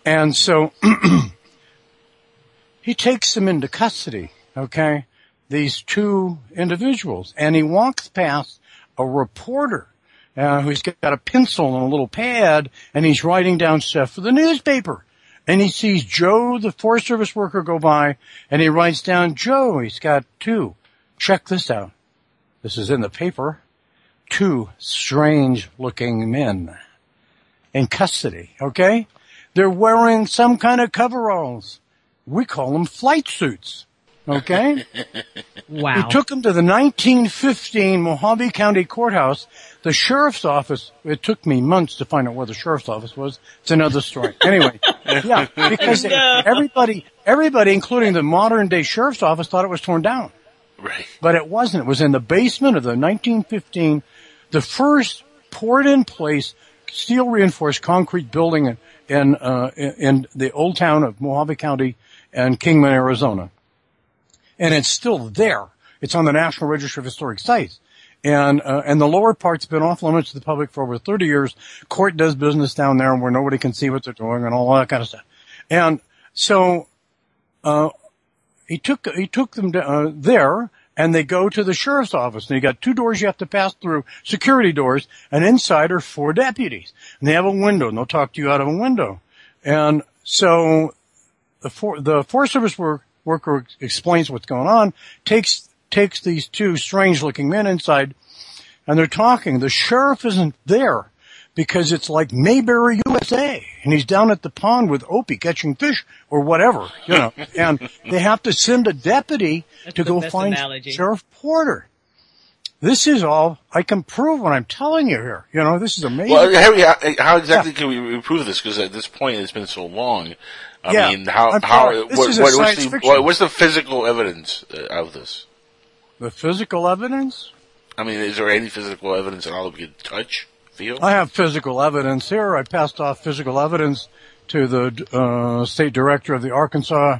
and so (clears throat) he takes them into custody. Okay, these two individuals, and he walks past a reporter uh, who's got a pencil and a little pad, and he's writing down stuff for the newspaper. And he sees Joe, the Forest Service worker, go by, and he writes down Joe. He's got two. Check this out. This is in the paper. Two strange-looking men in custody. Okay, they're wearing some kind of coveralls. We call them flight suits. Okay. (laughs) Wow. We took them to the 1915 Mohave County Courthouse. The sheriff's office, it took me months to find out where the sheriff's office was. It's another story. Anyway, (laughs) yeah, because No. everybody, everybody, including the modern day sheriff's office thought it was torn down. Right. But it wasn't. It was in the basement of the 1915, the first poured in place steel reinforced concrete building in, in, uh, in in the old town of Mohave County and Kingman, Arizona and it's still there. It's on the National Register of Historic Sites. And, uh, and the lower part's been off limits to the public for over 30 years. Court does business down there where nobody can see what they're doing and all that kind of stuff. And so, uh, he took, he took them to, uh, there and they go to the sheriff's office and you got two doors you have to pass through, security doors, and inside are four deputies. And they have a window and they'll talk to you out of a window. And so the for, the Forest Service work, worker explains what's going on, takes takes these two strange looking men inside, and they're talking. The sheriff isn't there because it's like Mayberry, USA, and he's down at the pond with Opie catching fish or whatever, you know. (laughs) and they have to send a deputy That's to go find analogy. Sheriff Porter. This is all I can prove what I'm telling you here. You know, this is amazing. Well, Harry, how, how exactly can we prove this? Because at this point, it's been so long. I Yeah, mean, how I'm how sorry. This what, is a what, what's the what, what's the physical evidence uh, of this? The physical evidence? I mean, is there any physical evidence at all that we could touch, feel? I have physical evidence here. I passed off physical evidence to the uh, state director of the Arkansas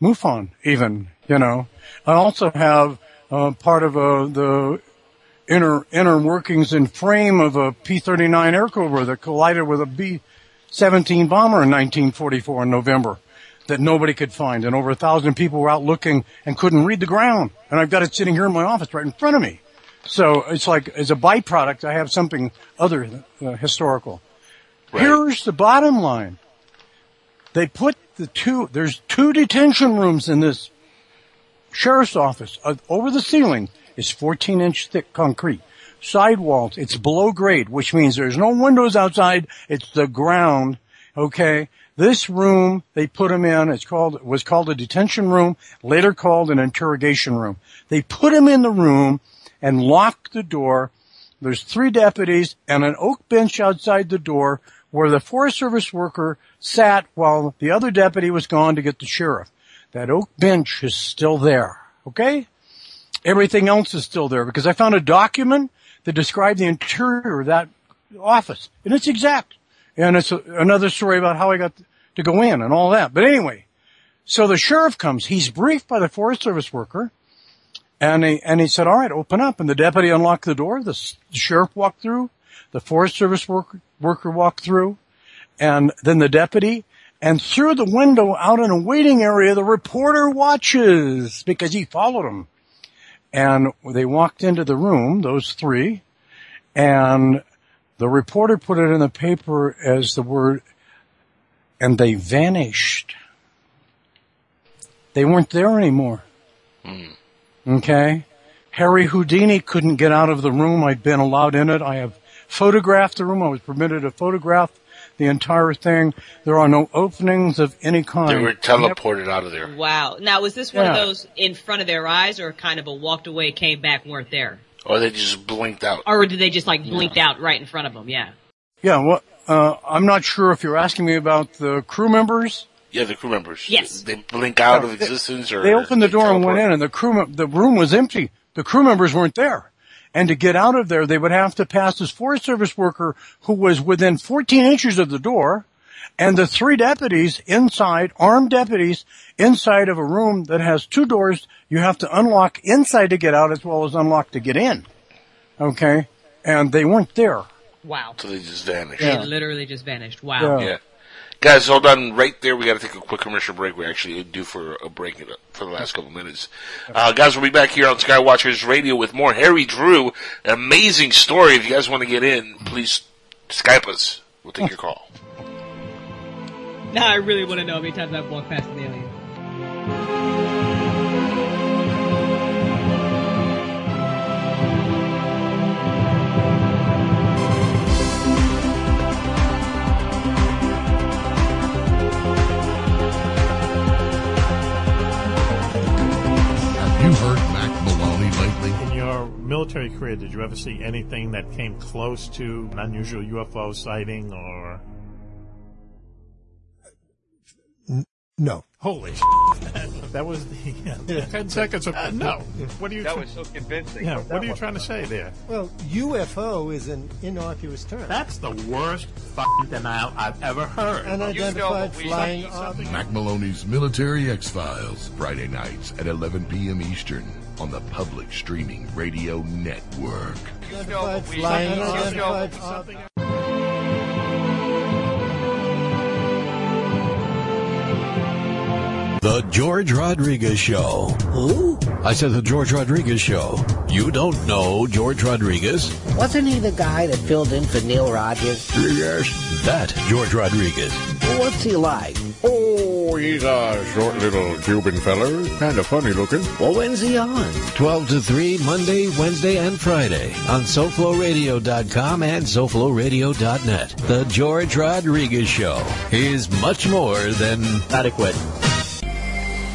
MUFON, even, you know. I also have uh, part of uh, the inner inner workings and frame of a P-39 Airacobra that collided with a B-17 bomber in 1944 in November that nobody could find. And over a thousand people were out looking and couldn't read the ground. And I've got it sitting here in my office right in front of me. So it's like, as a byproduct, I have something other uh, historical. Here's the bottom line. They put the two, there's two detention rooms in this sheriff's office. Uh, over the ceiling is 14 inch thick concrete. Sidewalls, it's below grade, which means there's no windows outside. It's the ground. Okay. This room, they put him in, it's called, was called a detention room, later called an interrogation room. They put him in the room and locked the door. There's three deputies and an oak bench outside the door where the Forest Service worker sat while the other deputy was gone to get the sheriff. That oak bench is still there. Okay? everything else is still there because I found a document that described the interior of that office and it's exact. And it's a, another story about how I got to go in and all that. But anyway, so the sheriff comes. He's briefed by the Forest Service worker, and he and he said, "All right, open up." And the deputy unlocked the door. The, the sheriff walked through. The Forest Service worker, worker walked through, and then the deputy. And through the window out in a waiting area, the reporter watches because he followed him. And they walked into the room, those three, and the reporter put it in the paper as the word, and they vanished. They weren't there anymore. Hmm. Okay? Harry Houdini couldn't get out of the room. I'd been allowed in it. I have photographed the room. I was permitted to photograph the entire thing. There are no openings of any kind. They were teleported out of there. Wow. Now, was this one of those in front of their eyes, or kind of a walked away, came back, weren't there, Or they just blinked out. or did they just like blinked out right in front of them? Yeah. Yeah, well, uh, I'm not sure if you're asking me about the crew members. Yeah, the crew members. Yes. They blink out Yeah, of they- existence or They opened the door and went in, and the crew, the room was empty. The crew members weren't there. And to get out of there, they would have to pass this Forest Service worker who was within 14 inches of the door, and the three deputies inside, armed deputies, inside of a room that has two doors. You have to unlock inside to get out as well as unlock to get in. Okay? And they weren't there. Wow. So they just vanished. They literally just vanished. Wow. Yeah. Guys, hold on right there. We got to take a quick commercial break. We're actually due for a break for the last couple minutes. Uh, guys, we'll be back here on Skywatchers Radio with more Harry Drew. An amazing story. If you guys want to get in, please Skype us. We'll take your call. (laughs) Now I really want to know how many times I've walked past an alien. Have you heard Mac Maloney lately? In your military career, did you ever see anything that came close to an unusual UFO sighting or? No. Holy (laughs) that was the (laughs) ten seconds of no. What are you? That tr- was so convincing. Yeah, what are you trying to say there? Well, UFO is an innocuous term. That's the worst fucking denial I've ever heard. And unidentified flying object. Mac Maloney's Military X Files, Friday nights at 11 p.m. Eastern on the public streaming radio network. Unidentified flying unidentified object. The George Rodriguez Show. Who? I said the George Rodriguez Show. You don't know George Rodriguez? Wasn't he the guy that filled in for Neil Rogers? Yes. That George Rodriguez. What's he like? Oh, he's a short little Cuban feller. Kind of funny looking. Well, when's he on? 12 to 3, Monday, Wednesday, and Friday on SoFloRadio.com and SoFloRadio.net. The George Rodriguez Show is much more than adequate.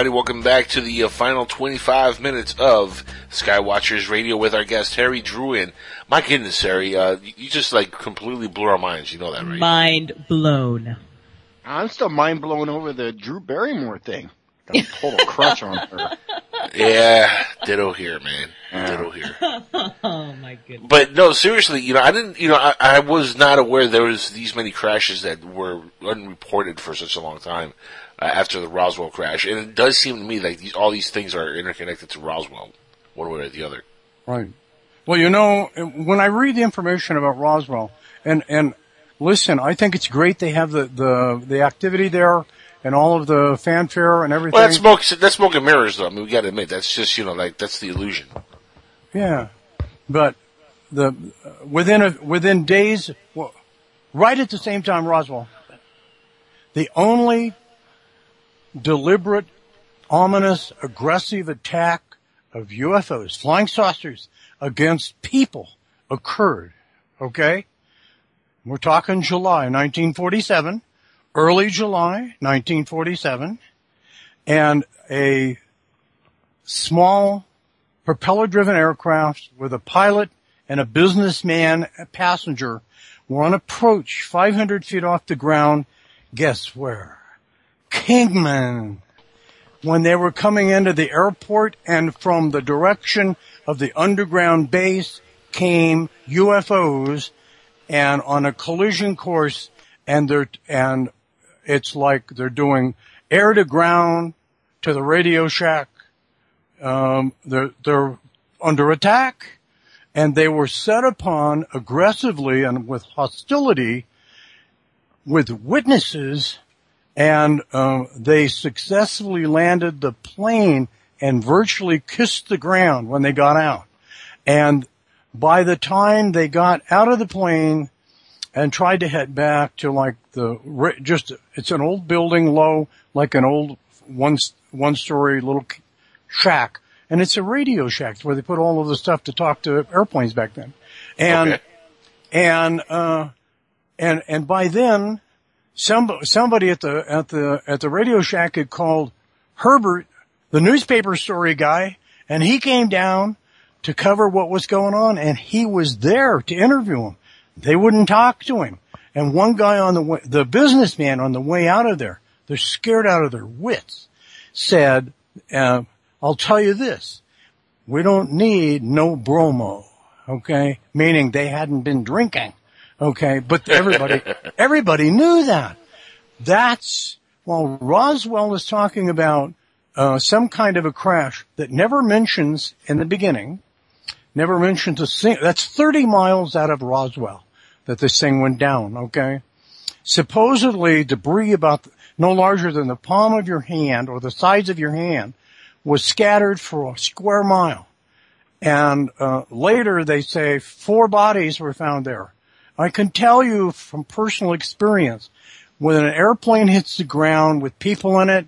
everybody, welcome back to the uh, final 25 minutes of Skywatchers Radio with our guest Harry Druin. My goodness, Harry, uh, you you just like completely blew our minds. You know that, right? Mind blown. I'm still mind blown over the Drew Barrymore thing. Got a total (laughs) crush on her. Yeah, ditto here, man. Ditto here. (laughs) oh my goodness. But no, seriously, you know, I didn't, you know, I, I was not aware there was these many crashes that were unreported for such a long time uh, after the Roswell crash, and it does seem to me like these, all these things are interconnected to Roswell, one way or the other. Right. Well, you know, when I read the information about Roswell, and and listen, I think it's great they have the the the activity there and all of the fanfare and everything. Well, that's smoke. That's smoke and mirrors, though. I mean, we got to admit that's just you know like that's the illusion. Yeah, but the within a, within days, well, right at the same time, Roswell, the only deliberate, ominous, aggressive attack of UFOs, flying saucers against people occurred. Okay, we're talking July 1947, early July 1947, and a small propeller-driven aircraft with a pilot and a businessman a passenger were on approach 500 feet off the ground. Guess where? Kingman. When they were coming into the airport and from the direction of the underground base came UFOs and on a collision course and they're, and it's like they're doing air to ground to the Radio Shack. Um, they're, they're under attack and they were set upon aggressively and with hostility with witnesses and uh, they successfully landed the plane and virtually kissed the ground when they got out. And by the time they got out of the plane and tried to head back to like the just it's an old building low like an old one one story little shack and it's a radio shack where they put all of the stuff to talk to airplanes back then and Okay. and uh and and by then some somebody at the at the at the radio shack had called Herbert the newspaper story guy and he came down to cover what was going on and he was there to interview him. They wouldn't talk to him. And one guy on the way, the businessman on the way out of there they're scared out of their wits said uh, I'll tell you this. We don't need no bromo okay? Meaning they hadn't been drinking okay but everybody (laughs) everybody knew that that's while Roswell is talking about uh, some kind of a crash that never mentions in the beginning, never mentions a thing. that's 30 miles out of Roswell that this thing went down, okay? Supposedly debris about no larger than the palm of your hand or the size of your hand was scattered for a square mile. And uh, later they say four bodies were found there. I can tell you from personal experience, when an airplane hits the ground with people in it,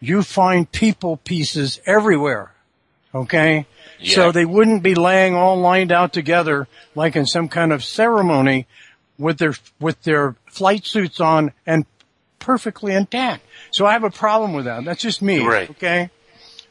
you find people pieces everywhere. Okay? Yeah. So they wouldn't be laying all lined out together like in some kind of ceremony with their, with their flight suits on and perfectly intact. So I have a problem with that. That's just me. Right. Okay?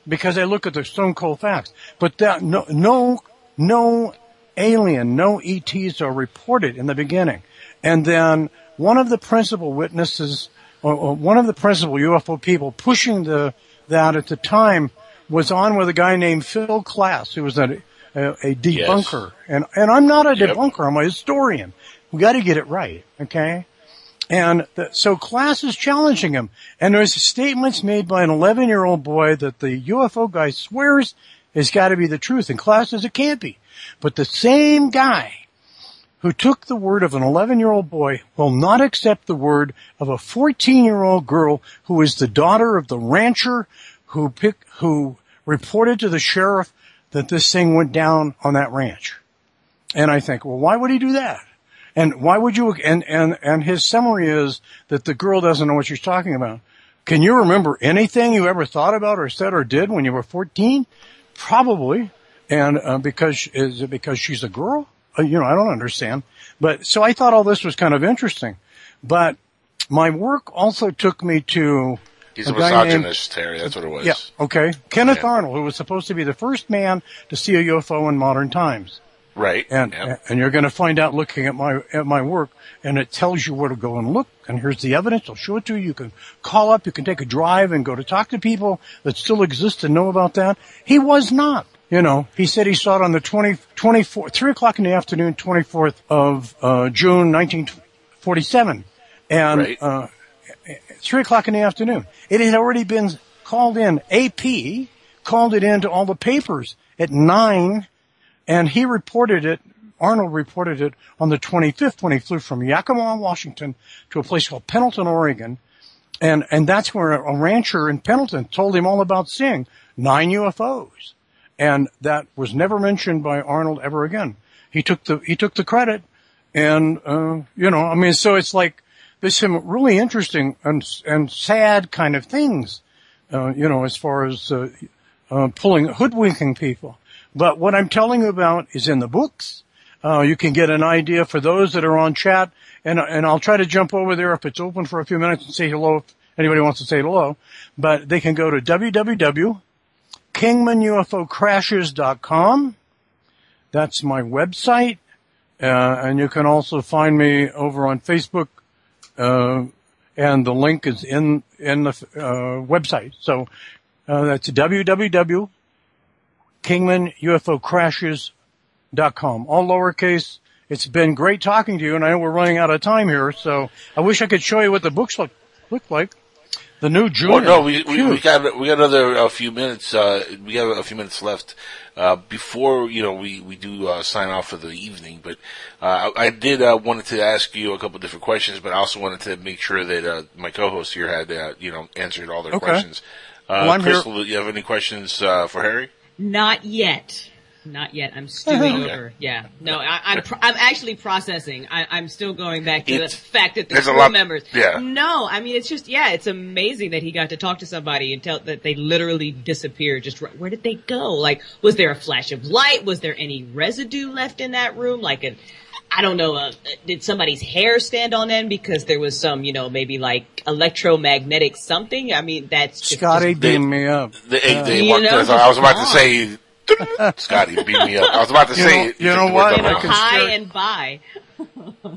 Because I look at the stone cold facts. But that, no, no, no alien, no ETs are reported in the beginning. And then one of the principal witnesses, or, or one of the principal UFO people pushing the, that at the time was on with a guy named Phil Klass, who was a, a, a debunker. And, and I'm not a Yep. debunker, I'm a historian. We gotta get it right, okay? And the, so Klass is challenging him. And there's statements made by an 11 year old boy that the UFO guy swears has got to be the truth. And Klass says it can't be. But the same guy who took the word of an 11 year old boy will not accept the word of a 14 year old girl who is the daughter of the rancher who who reported to the sheriff that this thing went down on that ranch. And I think, well, why would he do that? And why would you, and, and, and his summary is that the girl doesn't know what she's talking about. Can you remember anything you ever thought about or said or did when you were 14? Probably. And, uh, because, is it because she's a girl? Uh, you know, I don't understand. But, so I thought all this was kind of interesting. But my work also took me to He's a, named- misogynist, Terry. That's what it was. yeah, okay. Kenneth Arnold, who was supposed to be the first man to see a UFO in modern times. Right. And and you're going to find out looking at my at my work, and it tells you where to go and look. And here's the evidence. I'll show it to you. You can call up. You can take a drive and go to talk to people that still exist and know about that. He was not. You know, he said he saw it on the 20, 24, 3 o'clock in the afternoon, 24th of uh, June, 1947. And Right. uh, three o'clock in the afternoon. It had already been called in. AP called it into all the papers at nine and he reported it. Arnold reported it on the 25th when he flew from Yakima, Washington, to a place called Pendleton, Oregon, and and that's where a rancher in Pendleton told him all about seeing nine UFOs, and that was never mentioned by Arnold ever again. He took the he took the credit, and uh, you know, I mean, so it's like there's some really interesting and and sad kind of things, uh, you know, as far as uh, uh, pulling hoodwinking people. But what I'm telling you about is in the books. Uh, you can get an idea for those that are on chat, and and I'll try to jump over there if it's open for a few minutes and say hello if anybody wants to say hello. But they can go to www.kingmanufocrashes.com. That's my website, uh, and you can also find me over on Facebook, uh, and the link is in in the uh, website. So uh, that's www.kingmanufocrashes.com. All lowercase. It's been great talking to you, and I know we're running out of time here, so I wish I could show you what the books look look like. The new junior. Oh no, we, we, we got we got another a few minutes. Uh, we got a few minutes left uh, before you know we we do uh, sign off for the evening. But uh, I, I did uh, wanted to ask you a couple different questions, but I also wanted to make sure that uh, my co-host here had uh, you know answered all their Okay. questions. Uh, Well, I'm here. Crystal, do you have any questions uh, for Harry? Not yet. Not yet. I'm stewing (laughs) Okay. over. Yeah. No, I, I'm pro- I'm actually processing. I, I'm still going back to It's- the fact that the there's a crew lot- members. yeah. No, I mean it's just yeah, it's amazing that he got to talk to somebody and tell that they literally disappeared. Just right- where did they go? Like, was there a flash of light? Was there any residue left in that room? Like a I don't know, uh, did somebody's hair stand on end because there was some, you know, maybe like electromagnetic something? I mean, that's just, Scotty just- beamed me up. The, Uh, they You walked- know, I was about to (laughs) say, (laughs) Scotty, beat me up. I was about to You say, know- it. you took know what? words you out know, of my mouth. high and by.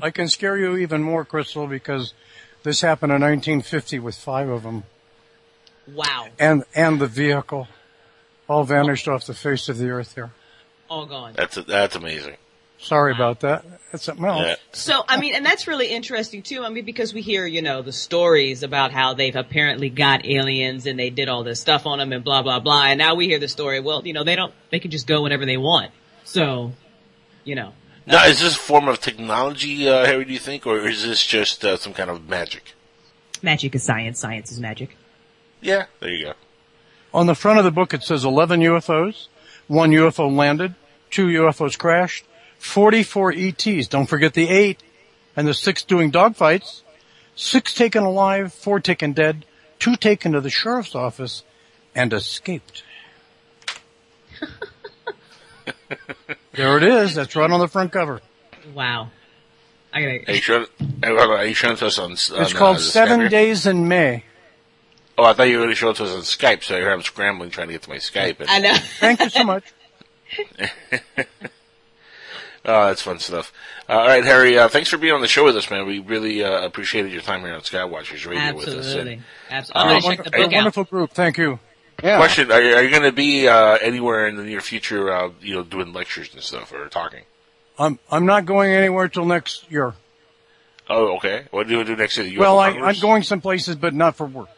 I can scare you even more, Crystal, because this happened in 1950 with five of them, Wow. and and the vehicle all vanished off the face of the earth. Here, All gone. That's that's amazing. Sorry about that. That's something else. Yeah. So, I mean, and that's really interesting too. I mean, because we hear, you know, the stories about how they've apparently got aliens and they did all this stuff on them and blah, blah, blah. And now we hear the story, well, you know, they don't, they can just go whenever they want. So, you know. Now, is this a form of technology, uh, Harry? Do you think, or is this just uh, some kind of magic? Magic is science. Science is magic. Yeah, there you go. On the front of the book, it says 11 UFOs, one UFO landed, two UFOs crashed, 44 ETs. Don't forget the eight, and the six doing dogfights. Six taken alive, four taken dead, two taken to the sheriff's office, and escaped. (laughs) there it is. That's right on the front cover. Wow. I gotta, Are you showing, are you showing it to us on? on It's uh, called the Seven Skype here? Days in May. Oh, I thought you were going to show it to us on Skype. So here I'm scrambling trying to get to my Skype. And, I know. Thank you so much. (laughs) oh, that's fun stuff. Uh, all right, Harry. Uh, thanks for being on the show with us, man. We really uh, appreciated your time here on Skywatchers Radio with us. Absolutely. And, Absolutely. I'm check the A book out. wonderful group. Thank you. Question: Are you, are you going to be uh, anywhere in the near future? Uh, you know, doing lectures and stuff or talking? I'm I'm not going anywhere till next year. Oh, okay. What do you do next year? The well, I, I'm going some places, but not for work.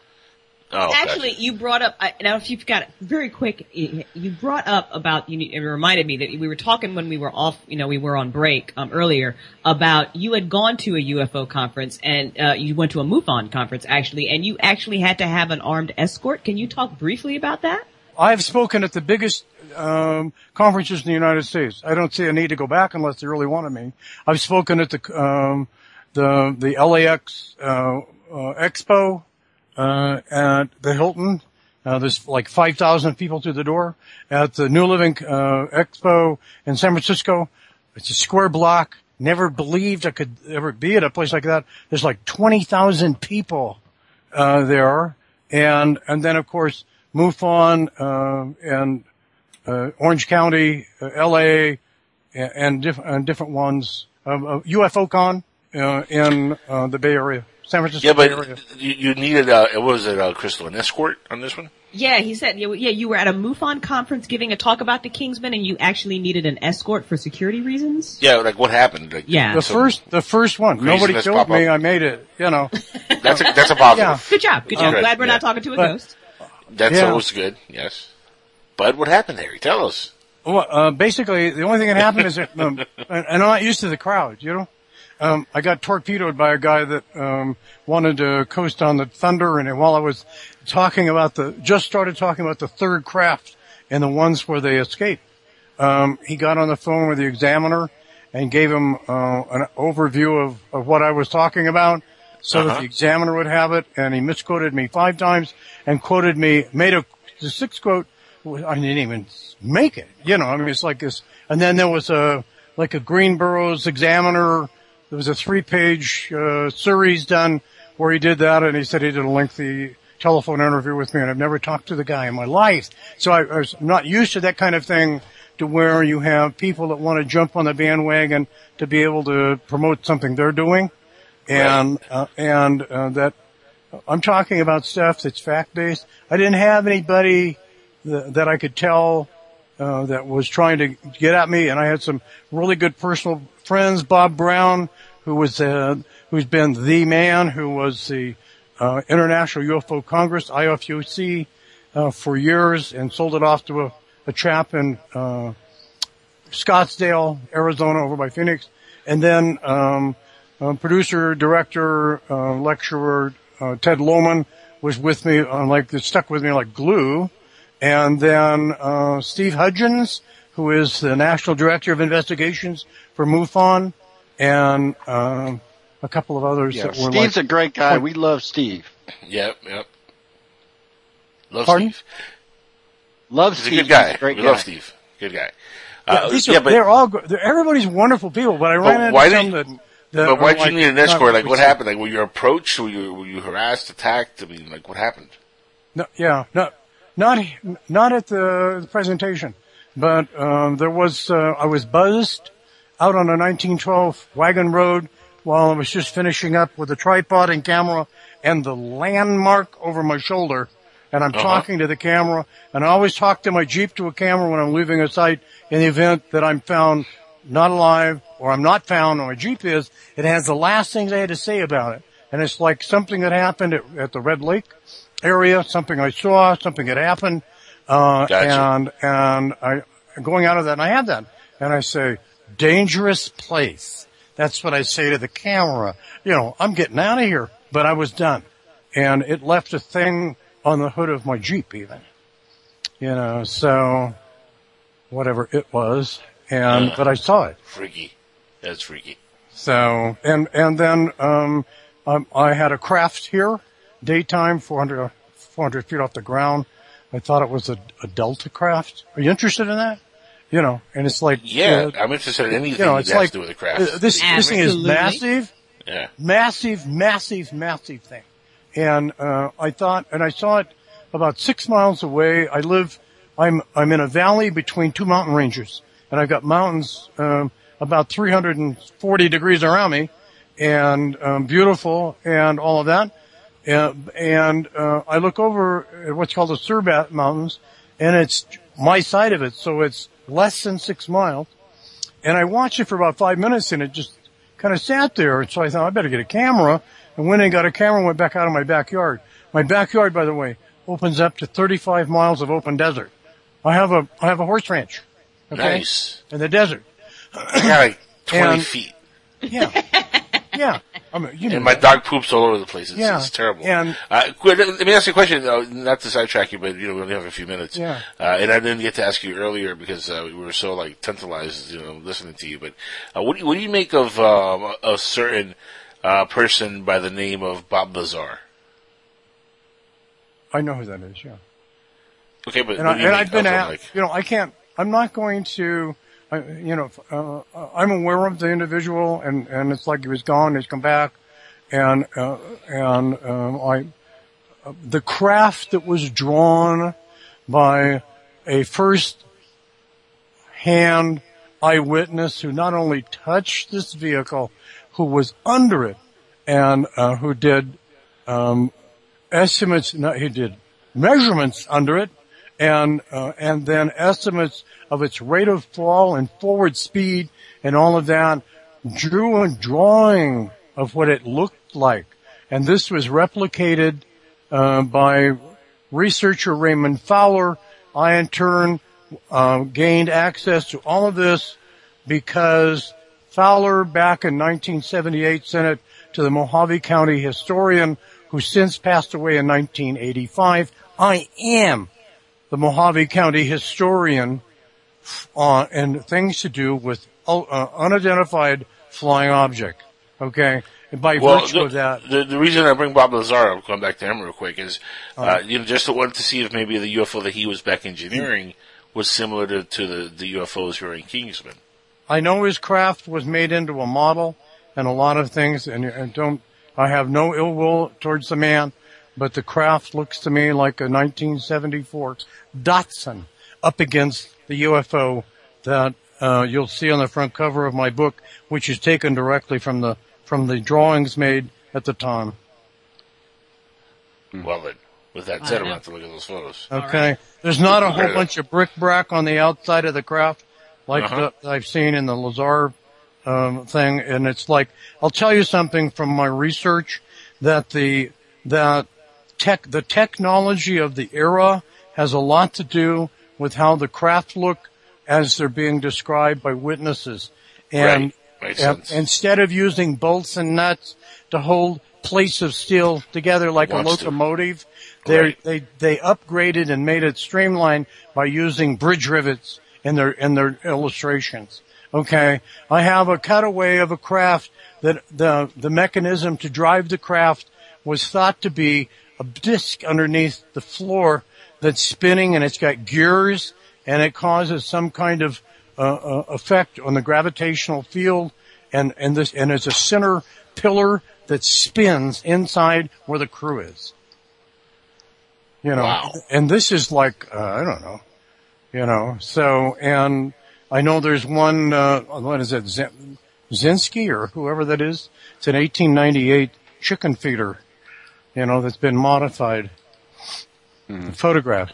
Oh, gotcha. Actually, you brought up, I- now if you've got it very quick, you you brought up about, you it reminded me that we were talking when we were off, you know, we were on break, um, earlier about you had gone to a UFO conference and, uh, you went to a MUFON conference actually, and you actually had to have an armed escort. Can you talk briefly about that? I've spoken at the biggest um, conferences in the United States. I don't see a need to go back unless they really wanted me. I've spoken at the um, the the LAX uh, uh, Expo uh, at the Hilton. Uh, there's like 5,000 people through the door at the New Living uh, Expo in San Francisco. It's a square block. Never believed I could ever be at a place like that. There's like 20,000 people uh, there, and and then of course MUFON uh, and uh, Orange County, uh, L.A. and, and, diff- and different ones. Uh, UFOCon uh, in uh, the Bay Area, San Francisco Yeah, but Area. you, you needed uh, what was it, uh, Crystal, an escort on this one? Yeah, he said, yeah, yeah, you were at a MUFON conference giving a talk about the Kingsman and you actually needed an escort for security reasons? Yeah, like what happened? Like, Yeah. The first, the first one. Nobody killed me. up. I made it. You know. (laughs) That's a that's a positive. Yeah. Good job, good job. Okay, Glad we're yeah. not talking to a But- ghost. That's Yeah. always good. Yes. but what happened, Harry? Tell us. Well, uh, basically, the only thing that happened is that, um, (laughs) and I'm not used to the crowd, you know? Um, I got torpedoed by a guy that, um, wanted to coast on the Thunder and while I was talking about the, just started talking about the third craft and the ones where they escaped, um, he got on the phone with the examiner and gave him, uh, an overview of, of what I was talking about so that Uh-huh. the examiner would have it and he misquoted me five times and quoted me, made a, the sixth quote, I didn't even make it, you know, I mean, it's like this, and then there was a, like a Greenborough's examiner, there was a three page, uh, series done where he did that and he said he did a lengthy telephone interview with me and I've never talked to the guy in my life. So I, I was not used to that kind of thing to where you have people that want to jump on the bandwagon to be able to promote something they're doing. And, uh, and, uh, that I'm talking about stuff that's fact based. I didn't have anybody that, that I could tell, uh, that was trying to get at me and I had some really good personal friends, Bob Brown, who was, uh, who's been the man who was the, uh, International UFO Congress, IFUC, uh, for years and sold it off to a, a chap in, uh, Scottsdale, Arizona over by Phoenix. And then, um, uh, producer, director, uh, lecturer, uh, Ted Lohman was with me on like, stuck with me like glue. And then, uh, Steve Hudgens, who is the national director of investigations for MUFON and, um, a couple of others Yeah, that were Steve's like, a great guy. We love Steve. Yep, yep. Love Pardon? Steve. Love He's Steve. a good guy. He's a great we guy. love Steve. Good guy. Yeah, Uh, yeah, are, but, they're all, go- they're, everybody's wonderful people, but I ran but into why some did that, you, that but why are did you like need an escort? Like, what received. happened? Like, were you approached? Were you, were you harassed, attacked? I mean, like, what happened? No, yeah, no, not not at the, the presentation, but um, there was. Uh, I was buzzed out on a 1912 wagon road while I was just finishing up with a tripod and camera and the landmark over my shoulder, and I'm Uh-huh. talking to the camera, and I always talk to my Jeep to a camera when I'm leaving a site in the event that I'm found not alive or I'm not found or my Jeep is. It has the last things I had to say about it, and it's like something that happened at, at the Red Lake area, something I saw, something that happened, uh, Gotcha. and, and I, going out of that, and I have that, and I say, dangerous place. That's what I say to the camera. You know, I'm getting out of here, but I was done. And it left a thing on the hood of my Jeep even. You know, so, whatever it was, and, Uh. but I saw it. Freaky. That's freaky. So, and, and then, um, um, I had a craft here, daytime, 400, 400 feet off the ground. I thought it was a, a Delta craft. Are you interested in that? You know, and it's like, Yeah, uh, I'm interested in anything you know, that it's has like, to do with the craft. uh, this, this thing is Absolutely. massive, Yeah. massive, massive, massive thing. And, uh, I thought, and I saw it about six miles away. I live, I'm, I'm in a valley between two mountain ranges and I've got mountains, um, about 340 degrees around me and, um, beautiful and all of that. And, and, uh, I look over at what's called the Cerbat Mountains and it's my side of it. So it's less than six miles. And I watched it for about five minutes and it just kind of sat there. So I thought I better get a camera. And went and got a camera and went back out of my backyard. My backyard, by the way, opens up to 35 miles of open desert. I have a, I have a horse ranch. Okay? Nice. In the desert. I got like (coughs) 20 And- feet. Yeah. Yeah. I mean, you know. And my dog poops all over the place. It's, Yeah. it's terrible. And- uh, let me ask you a question. Uh, not to sidetrack you, but you know we only have a few minutes. Yeah. Uh, and I didn't get to ask you earlier because uh, we were so like tantalized, you know, listening to you. But uh, what do you, what do you make of um, a certain uh, person by the name of Bob Lazar? I know who that is, yeah. Okay, but and, I, do you and make I've been at, like- you know, I can't, I'm not going to, I, you know, uh, I'm aware of the individual and, and it's like he was gone, he's come back. And, uh, and, um, I, uh, the craft that was drawn by a first hand eyewitness who not only touched this vehicle, who was under it and, uh, who did, um, estimates, no, he did measurements under it and, uh, and then estimates of its rate of fall and forward speed and all of that, drew a drawing of what it looked like. And this was replicated, uh, by researcher Raymond Fowler. I in turn uh, gained access to all of this because Fowler back in 1978 sent it to the Mohave County historian who since passed away in 1985. I am the Mohave County historian on and things to do with uh, unidentified flying object. Okay, and by Well, virtue the, of that, the, the reason I bring Bob Lazar, I'm going back to him real quick, is uh, Alright. you know just to wanted to see if maybe the UFO that he was back engineering was similar to, to the, the UFOs here in Kingsman. I know his craft was made into a model and a lot of things, and, and don't. I have no ill will towards the man, but the craft looks to me like a 1974 Datsun up against the UFO that uh, you'll see on the front cover of my book, which is taken directly from the from the drawings made at the time. Well then, with that said, I'm going to have to look at those photos. Okay. There's not a whole bunch of bric-a-brac on the outside of the craft like Uh-huh. the, I've seen in the Lazar um, thing, and it's like I'll tell you something from my research that the that tech the technology of the era has a lot to do with how the craft look as they're being described by witnesses, and, Right. Sense. instead of using bolts and nuts to hold plates of steel together like a Wants locomotive, they Right. they they upgraded and made it streamlined by using bridge rivets in their in their illustrations. Okay, I have a cutaway of a craft that the the mechanism to drive the craft was thought to be a disc underneath the floor that's spinning and it's got gears and it causes some kind of uh, uh, effect on the gravitational field and and this and it's a center pillar that spins inside where the crew is. You know, Wow. and this is like uh, I don't know, you know. So and I know there's one. Uh, what is it, Zinsky or whoever that is? It's an 1898 chicken feeder, you know, that's been modified, photographed.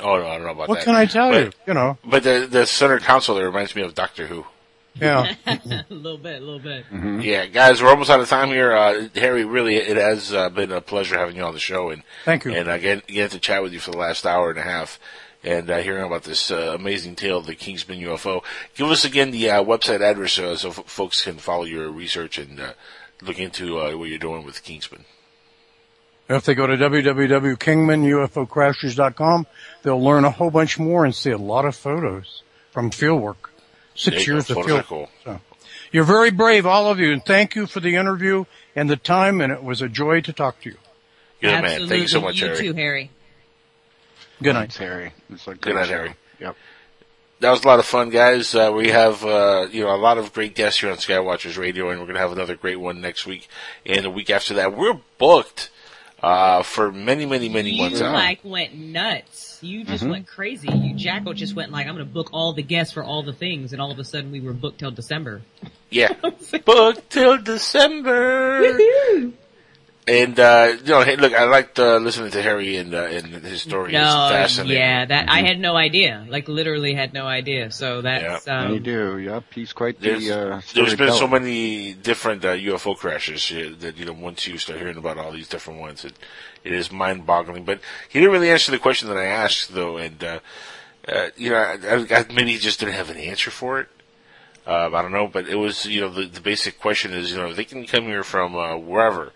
Oh no, I don't know about What that. What can I tell But- you? You know, But the the center console there reminds me of Doctor Who. yeah. (laughs) a (laughs) little bit, a little bit. Yeah, guys, we're almost out of time here. Uh, Harry, really, it has uh, been a pleasure having you on the show, and Thank you. And I get get to chat with you for the last hour and a half, and uh, hearing about this uh, amazing tale of the Kingsman UFO. Give us again the uh, website address uh, so f- folks can follow your research and uh, look into uh, what you're doing with Kingsman. If they go to www.kingmanufocrashers.com, they'll learn a whole bunch more and see a lot of photos from fieldwork. There Six you years go. of field. cool. So, you're very brave, all of you, and thank you for the interview and the time, and it was a joy to talk to you. You're Absolutely. man. Thank you so much, you Harry. too, Harry. Good night. Harry. It's a Good great night, show. Harry. Yep. That was a lot of fun, guys. Uh, we have uh, you know a lot of great guests here on Skywatchers Radio, and we're going to have another great one next week and the week after that. We're booked uh, for many, many, many You months out. like went nuts. You just Mhm. went crazy. You Jacko just went like, I'm going to book all the guests for all the things, and all of a sudden we were booked till December. Yeah, (laughs) booked till December. And uh, you know, hey, look, I liked uh, listening to Harry and uh, and his story. it's No, fascinating. yeah, that I had no idea. Like literally had no idea. So that's Yeah. um, you do. Yep. He's quite There's, the. Uh, there's been so many different uh, UFO crashes uh, that you know once you start hearing about all these different ones, it it is mind boggling. But he didn't really answer the question that I asked though, and uh, uh, you know I, I, I- maybe he just didn't have an answer for it. Uh, I don't know, but it was you know the, the basic question is you know they can come here from uh, wherever.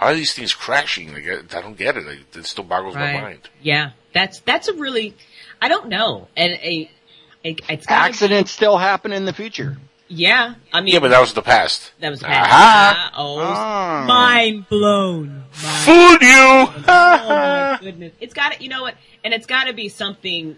How are these things crashing? Like, I, I don't get it. Like, it still boggles my mind. Yeah, that's that's a really, I don't know, and a, a it's gotta Accidents still happen in the future. Yeah, I mean, Yeah, but that was the past. that was Aha. ah, oh, Ah. mind blown. Fooled you. (laughs) oh my goodness, it's got to, you know what, and it's got to be something.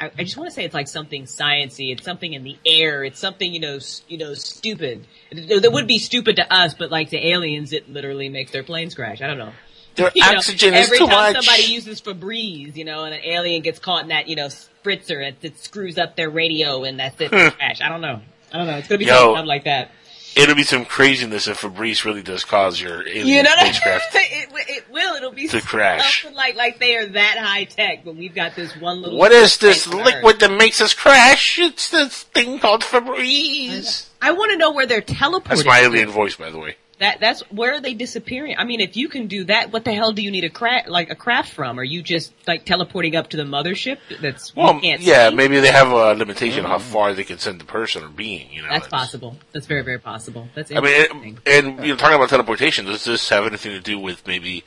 I, I just want to say it's like something sciency. It's something in the air. It's something you know, s- you know, stupid. That would be stupid to us, but like to aliens, it literally makes their planes crash. I don't know. Their (laughs) You know, oxygen is every too time much. somebody uses Febreze, you know, and an alien gets caught in that, you know, spritzer, it, it screws up their radio, and that's it. Hmm. crash. I don't know. I don't know. It's gonna be Yo. something like that. It'll be some craziness if Febreze really does cause your alien You know, spacecraft (laughs) it, it will. It'll be to crash. like like they are that high tech, but we've got this one little. What is this liquid Earth. that makes us crash? It's this thing called Febreze. I want to know where they're teleporting. That's my alien voice, by the way. That that's where are they disappearing? I mean, if you can do that, what the hell do you need a craft like a craft from? Are you just like teleporting up to the mothership? That's we Well, can't yeah, see? maybe they have a limitation on how far they can send the person or being. You know, That's possible. That's very very possible. That's I mean, interesting. and, and you know, talking about teleportation, does this have anything to do with maybe,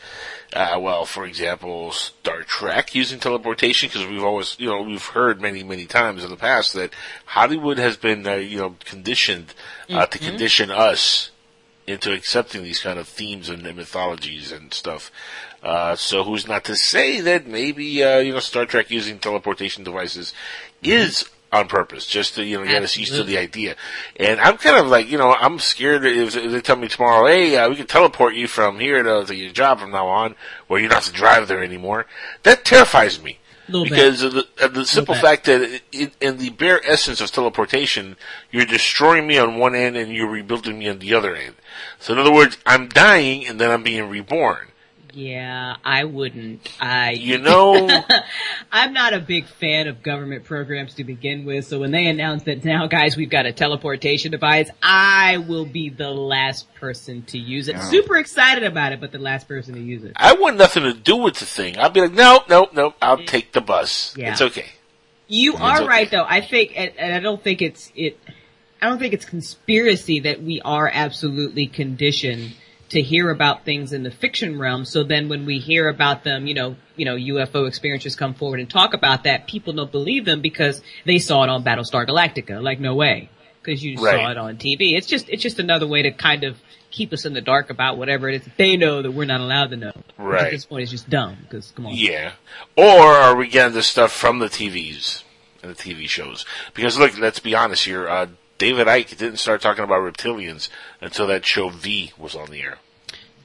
uh, well, for example, Star Trek using teleportation? Because we've always, you know, we've heard many, many times in the past that Hollywood has been, uh, you know, conditioned uh, to Mhm. condition us into accepting these kind of themes and mythologies and stuff. Uh, so who's not to say that maybe, uh, you know, Star Trek using teleportation devices is on purpose, just to, you know, get us used to the idea. And I'm kind of like, you know, I'm scared if, if they tell me tomorrow, hey, uh, we can teleport you from here to, to your job from now on, where you don't have to drive there anymore. That terrifies me. Little bit. because of the, of the simple fact that in, in the bare essence of teleportation, you're destroying me on one end and you're rebuilding me on the other end. So in other words, I'm dying and then I'm being reborn. Yeah, I wouldn't. I You know, (laughs) I'm not a big fan of government programs to begin with, so when they announce that now, guys, we've got a teleportation device, I will be the last person to use it. Super excited about it, but the last person to use it. I want nothing to do with the thing. I'll be like, no, no, no, I'll take the bus. Yeah. It's okay. You It's are okay. right though. I think, and, and I don't think it's it. I don't think it's conspiracy that we are absolutely conditioned to hear about things in the fiction realm. So then, when we hear about them, you know, you know, UFO experiencers come forward and talk about that, people don't believe them because they saw it on Battlestar Galactica. Like, no way, because you Right. saw it on TV. It's just, it's just another way to kind of keep us in the dark about whatever it is that they know that we're not allowed to know. Right. At this point, it's just dumb. Because come on. Yeah. Or are we getting this stuff from the TVs and the TV shows? Because look, let's be honest here. Uh, David Icke didn't start talking about reptilians until that show V was on the air.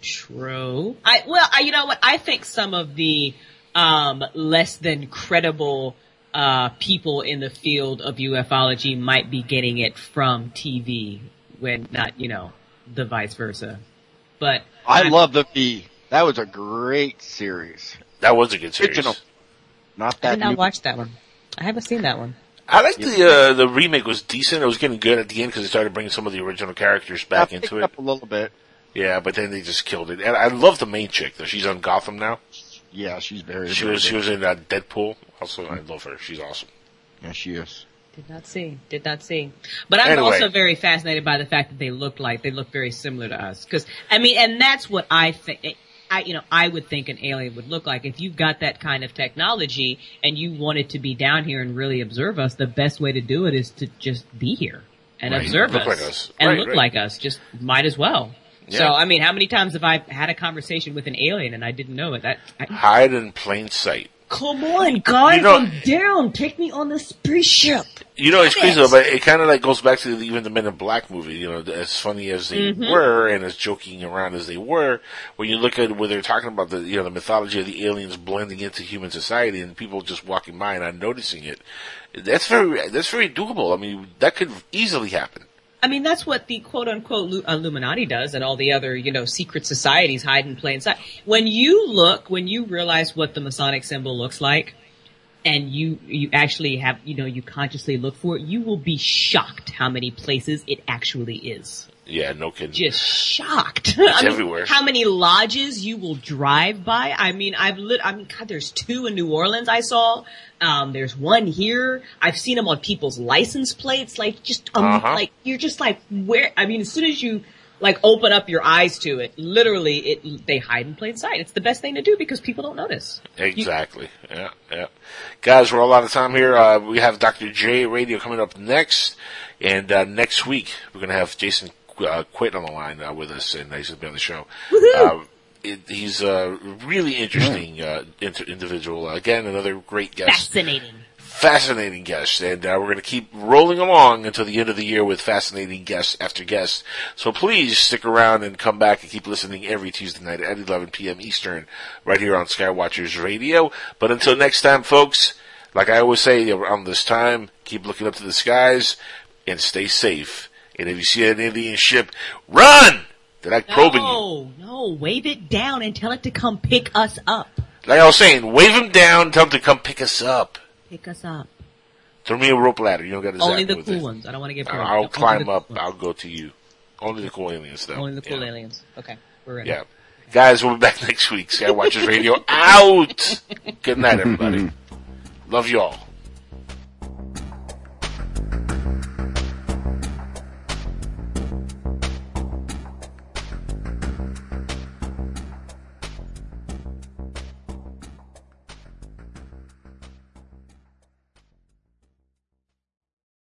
True. I well, I, you know what? I think some of the um, less than credible uh, people in the field of ufology might be getting it from TV, when not, you know, the vice versa. But I I'm- love the V. That was a great series. That was a good series. Original. Not I that did not new. watch that one. I haven't seen that one. I like the uh, the remake was decent. It was getting good at the end because they started bringing some of the original characters back I into it. up a little bit. Yeah, but then they just killed it. And I love the main chick though. She's on Gotham now. Yeah, she's very. She was she was in uh, Deadpool. Also, I love her. She's awesome. Yeah, she is. Did not see. Did not see. But I'm Anyway. also very fascinated by the fact that they look like they look very similar to us. Because I mean, and that's what I think. I you know I would think an alien would look like if you've got that kind of technology and you wanted to be down here and really observe us. The best way to do it is to just be here and Right. observe Look us, like us. and Right, look right. like us. Just might as well. So I mean, how many times have I had a conversation with an alien and I didn't know it? That I, Hide in plain sight. come on, guys, You know- I'm down. Take me on the spaceship. You know, it's Damn crazy though, but it kind of like goes back to the, even the Men in Black movie. You know, as funny as they Mhm. were and as joking around as they were, when you look at where they're talking about the you know the mythology of the aliens blending into human society and people just walking by and not noticing it, that's very that's very doable. I mean, that could easily happen. I mean, that's what the quote unquote uh, Illuminati does and all the other, you know, secret societies hide in plain sight. When you look, when you realize what the Masonic symbol looks like, and you, you actually have, you know, you consciously look for it, you will be shocked how many places it actually is. Yeah, no kidding. Just shocked. It's (laughs) I mean, everywhere. How many lodges you will drive by? I mean, I've lit, I mean, God, there's two in New Orleans I saw. Um, there's one here. I've seen them on people's license plates. Like, just, um, Uh-huh. like, you're just like, where, I mean, as soon as you, like, open up your eyes to it, literally, it, they hide in plain sight. It's the best thing to do because people don't notice. Exactly. yeah, yeah. Guys, we're all out of time here. Uh, we have Dr. J Radio coming up next, and uh, next week we're going to have Jason uh, Quit on the line uh, with us, and he's going to be on the show. It, he's a really interesting uh, inter- individual. Again, another great guest. Fascinating. Fascinating guest, and uh, we're going to keep rolling along until the end of the year with fascinating guests after guests. So please stick around and come back and keep listening every Tuesday night at 11 p.m. Eastern, right here on Skywatchers Radio. But until next time, folks, like I always say around this time, keep looking up to the skies and stay safe. And if you see an alien ship, run! They're like probing you. No, no, wave it down and tell it to come pick us up. Like I was saying, wave him down, tell him to come pick us up. Pick us up. Throw me a rope ladder. You don't got to Only the cool it. ones. I don't want to get I'll. I'll climb up. cool I'll go to you. Only the cool aliens, though. Only the cool yeah. aliens. Okay, we're ready. Yeah. Guys, we'll be back (laughs) next week. Skywatchers Radio out. (laughs) Good night, everybody. Love you all.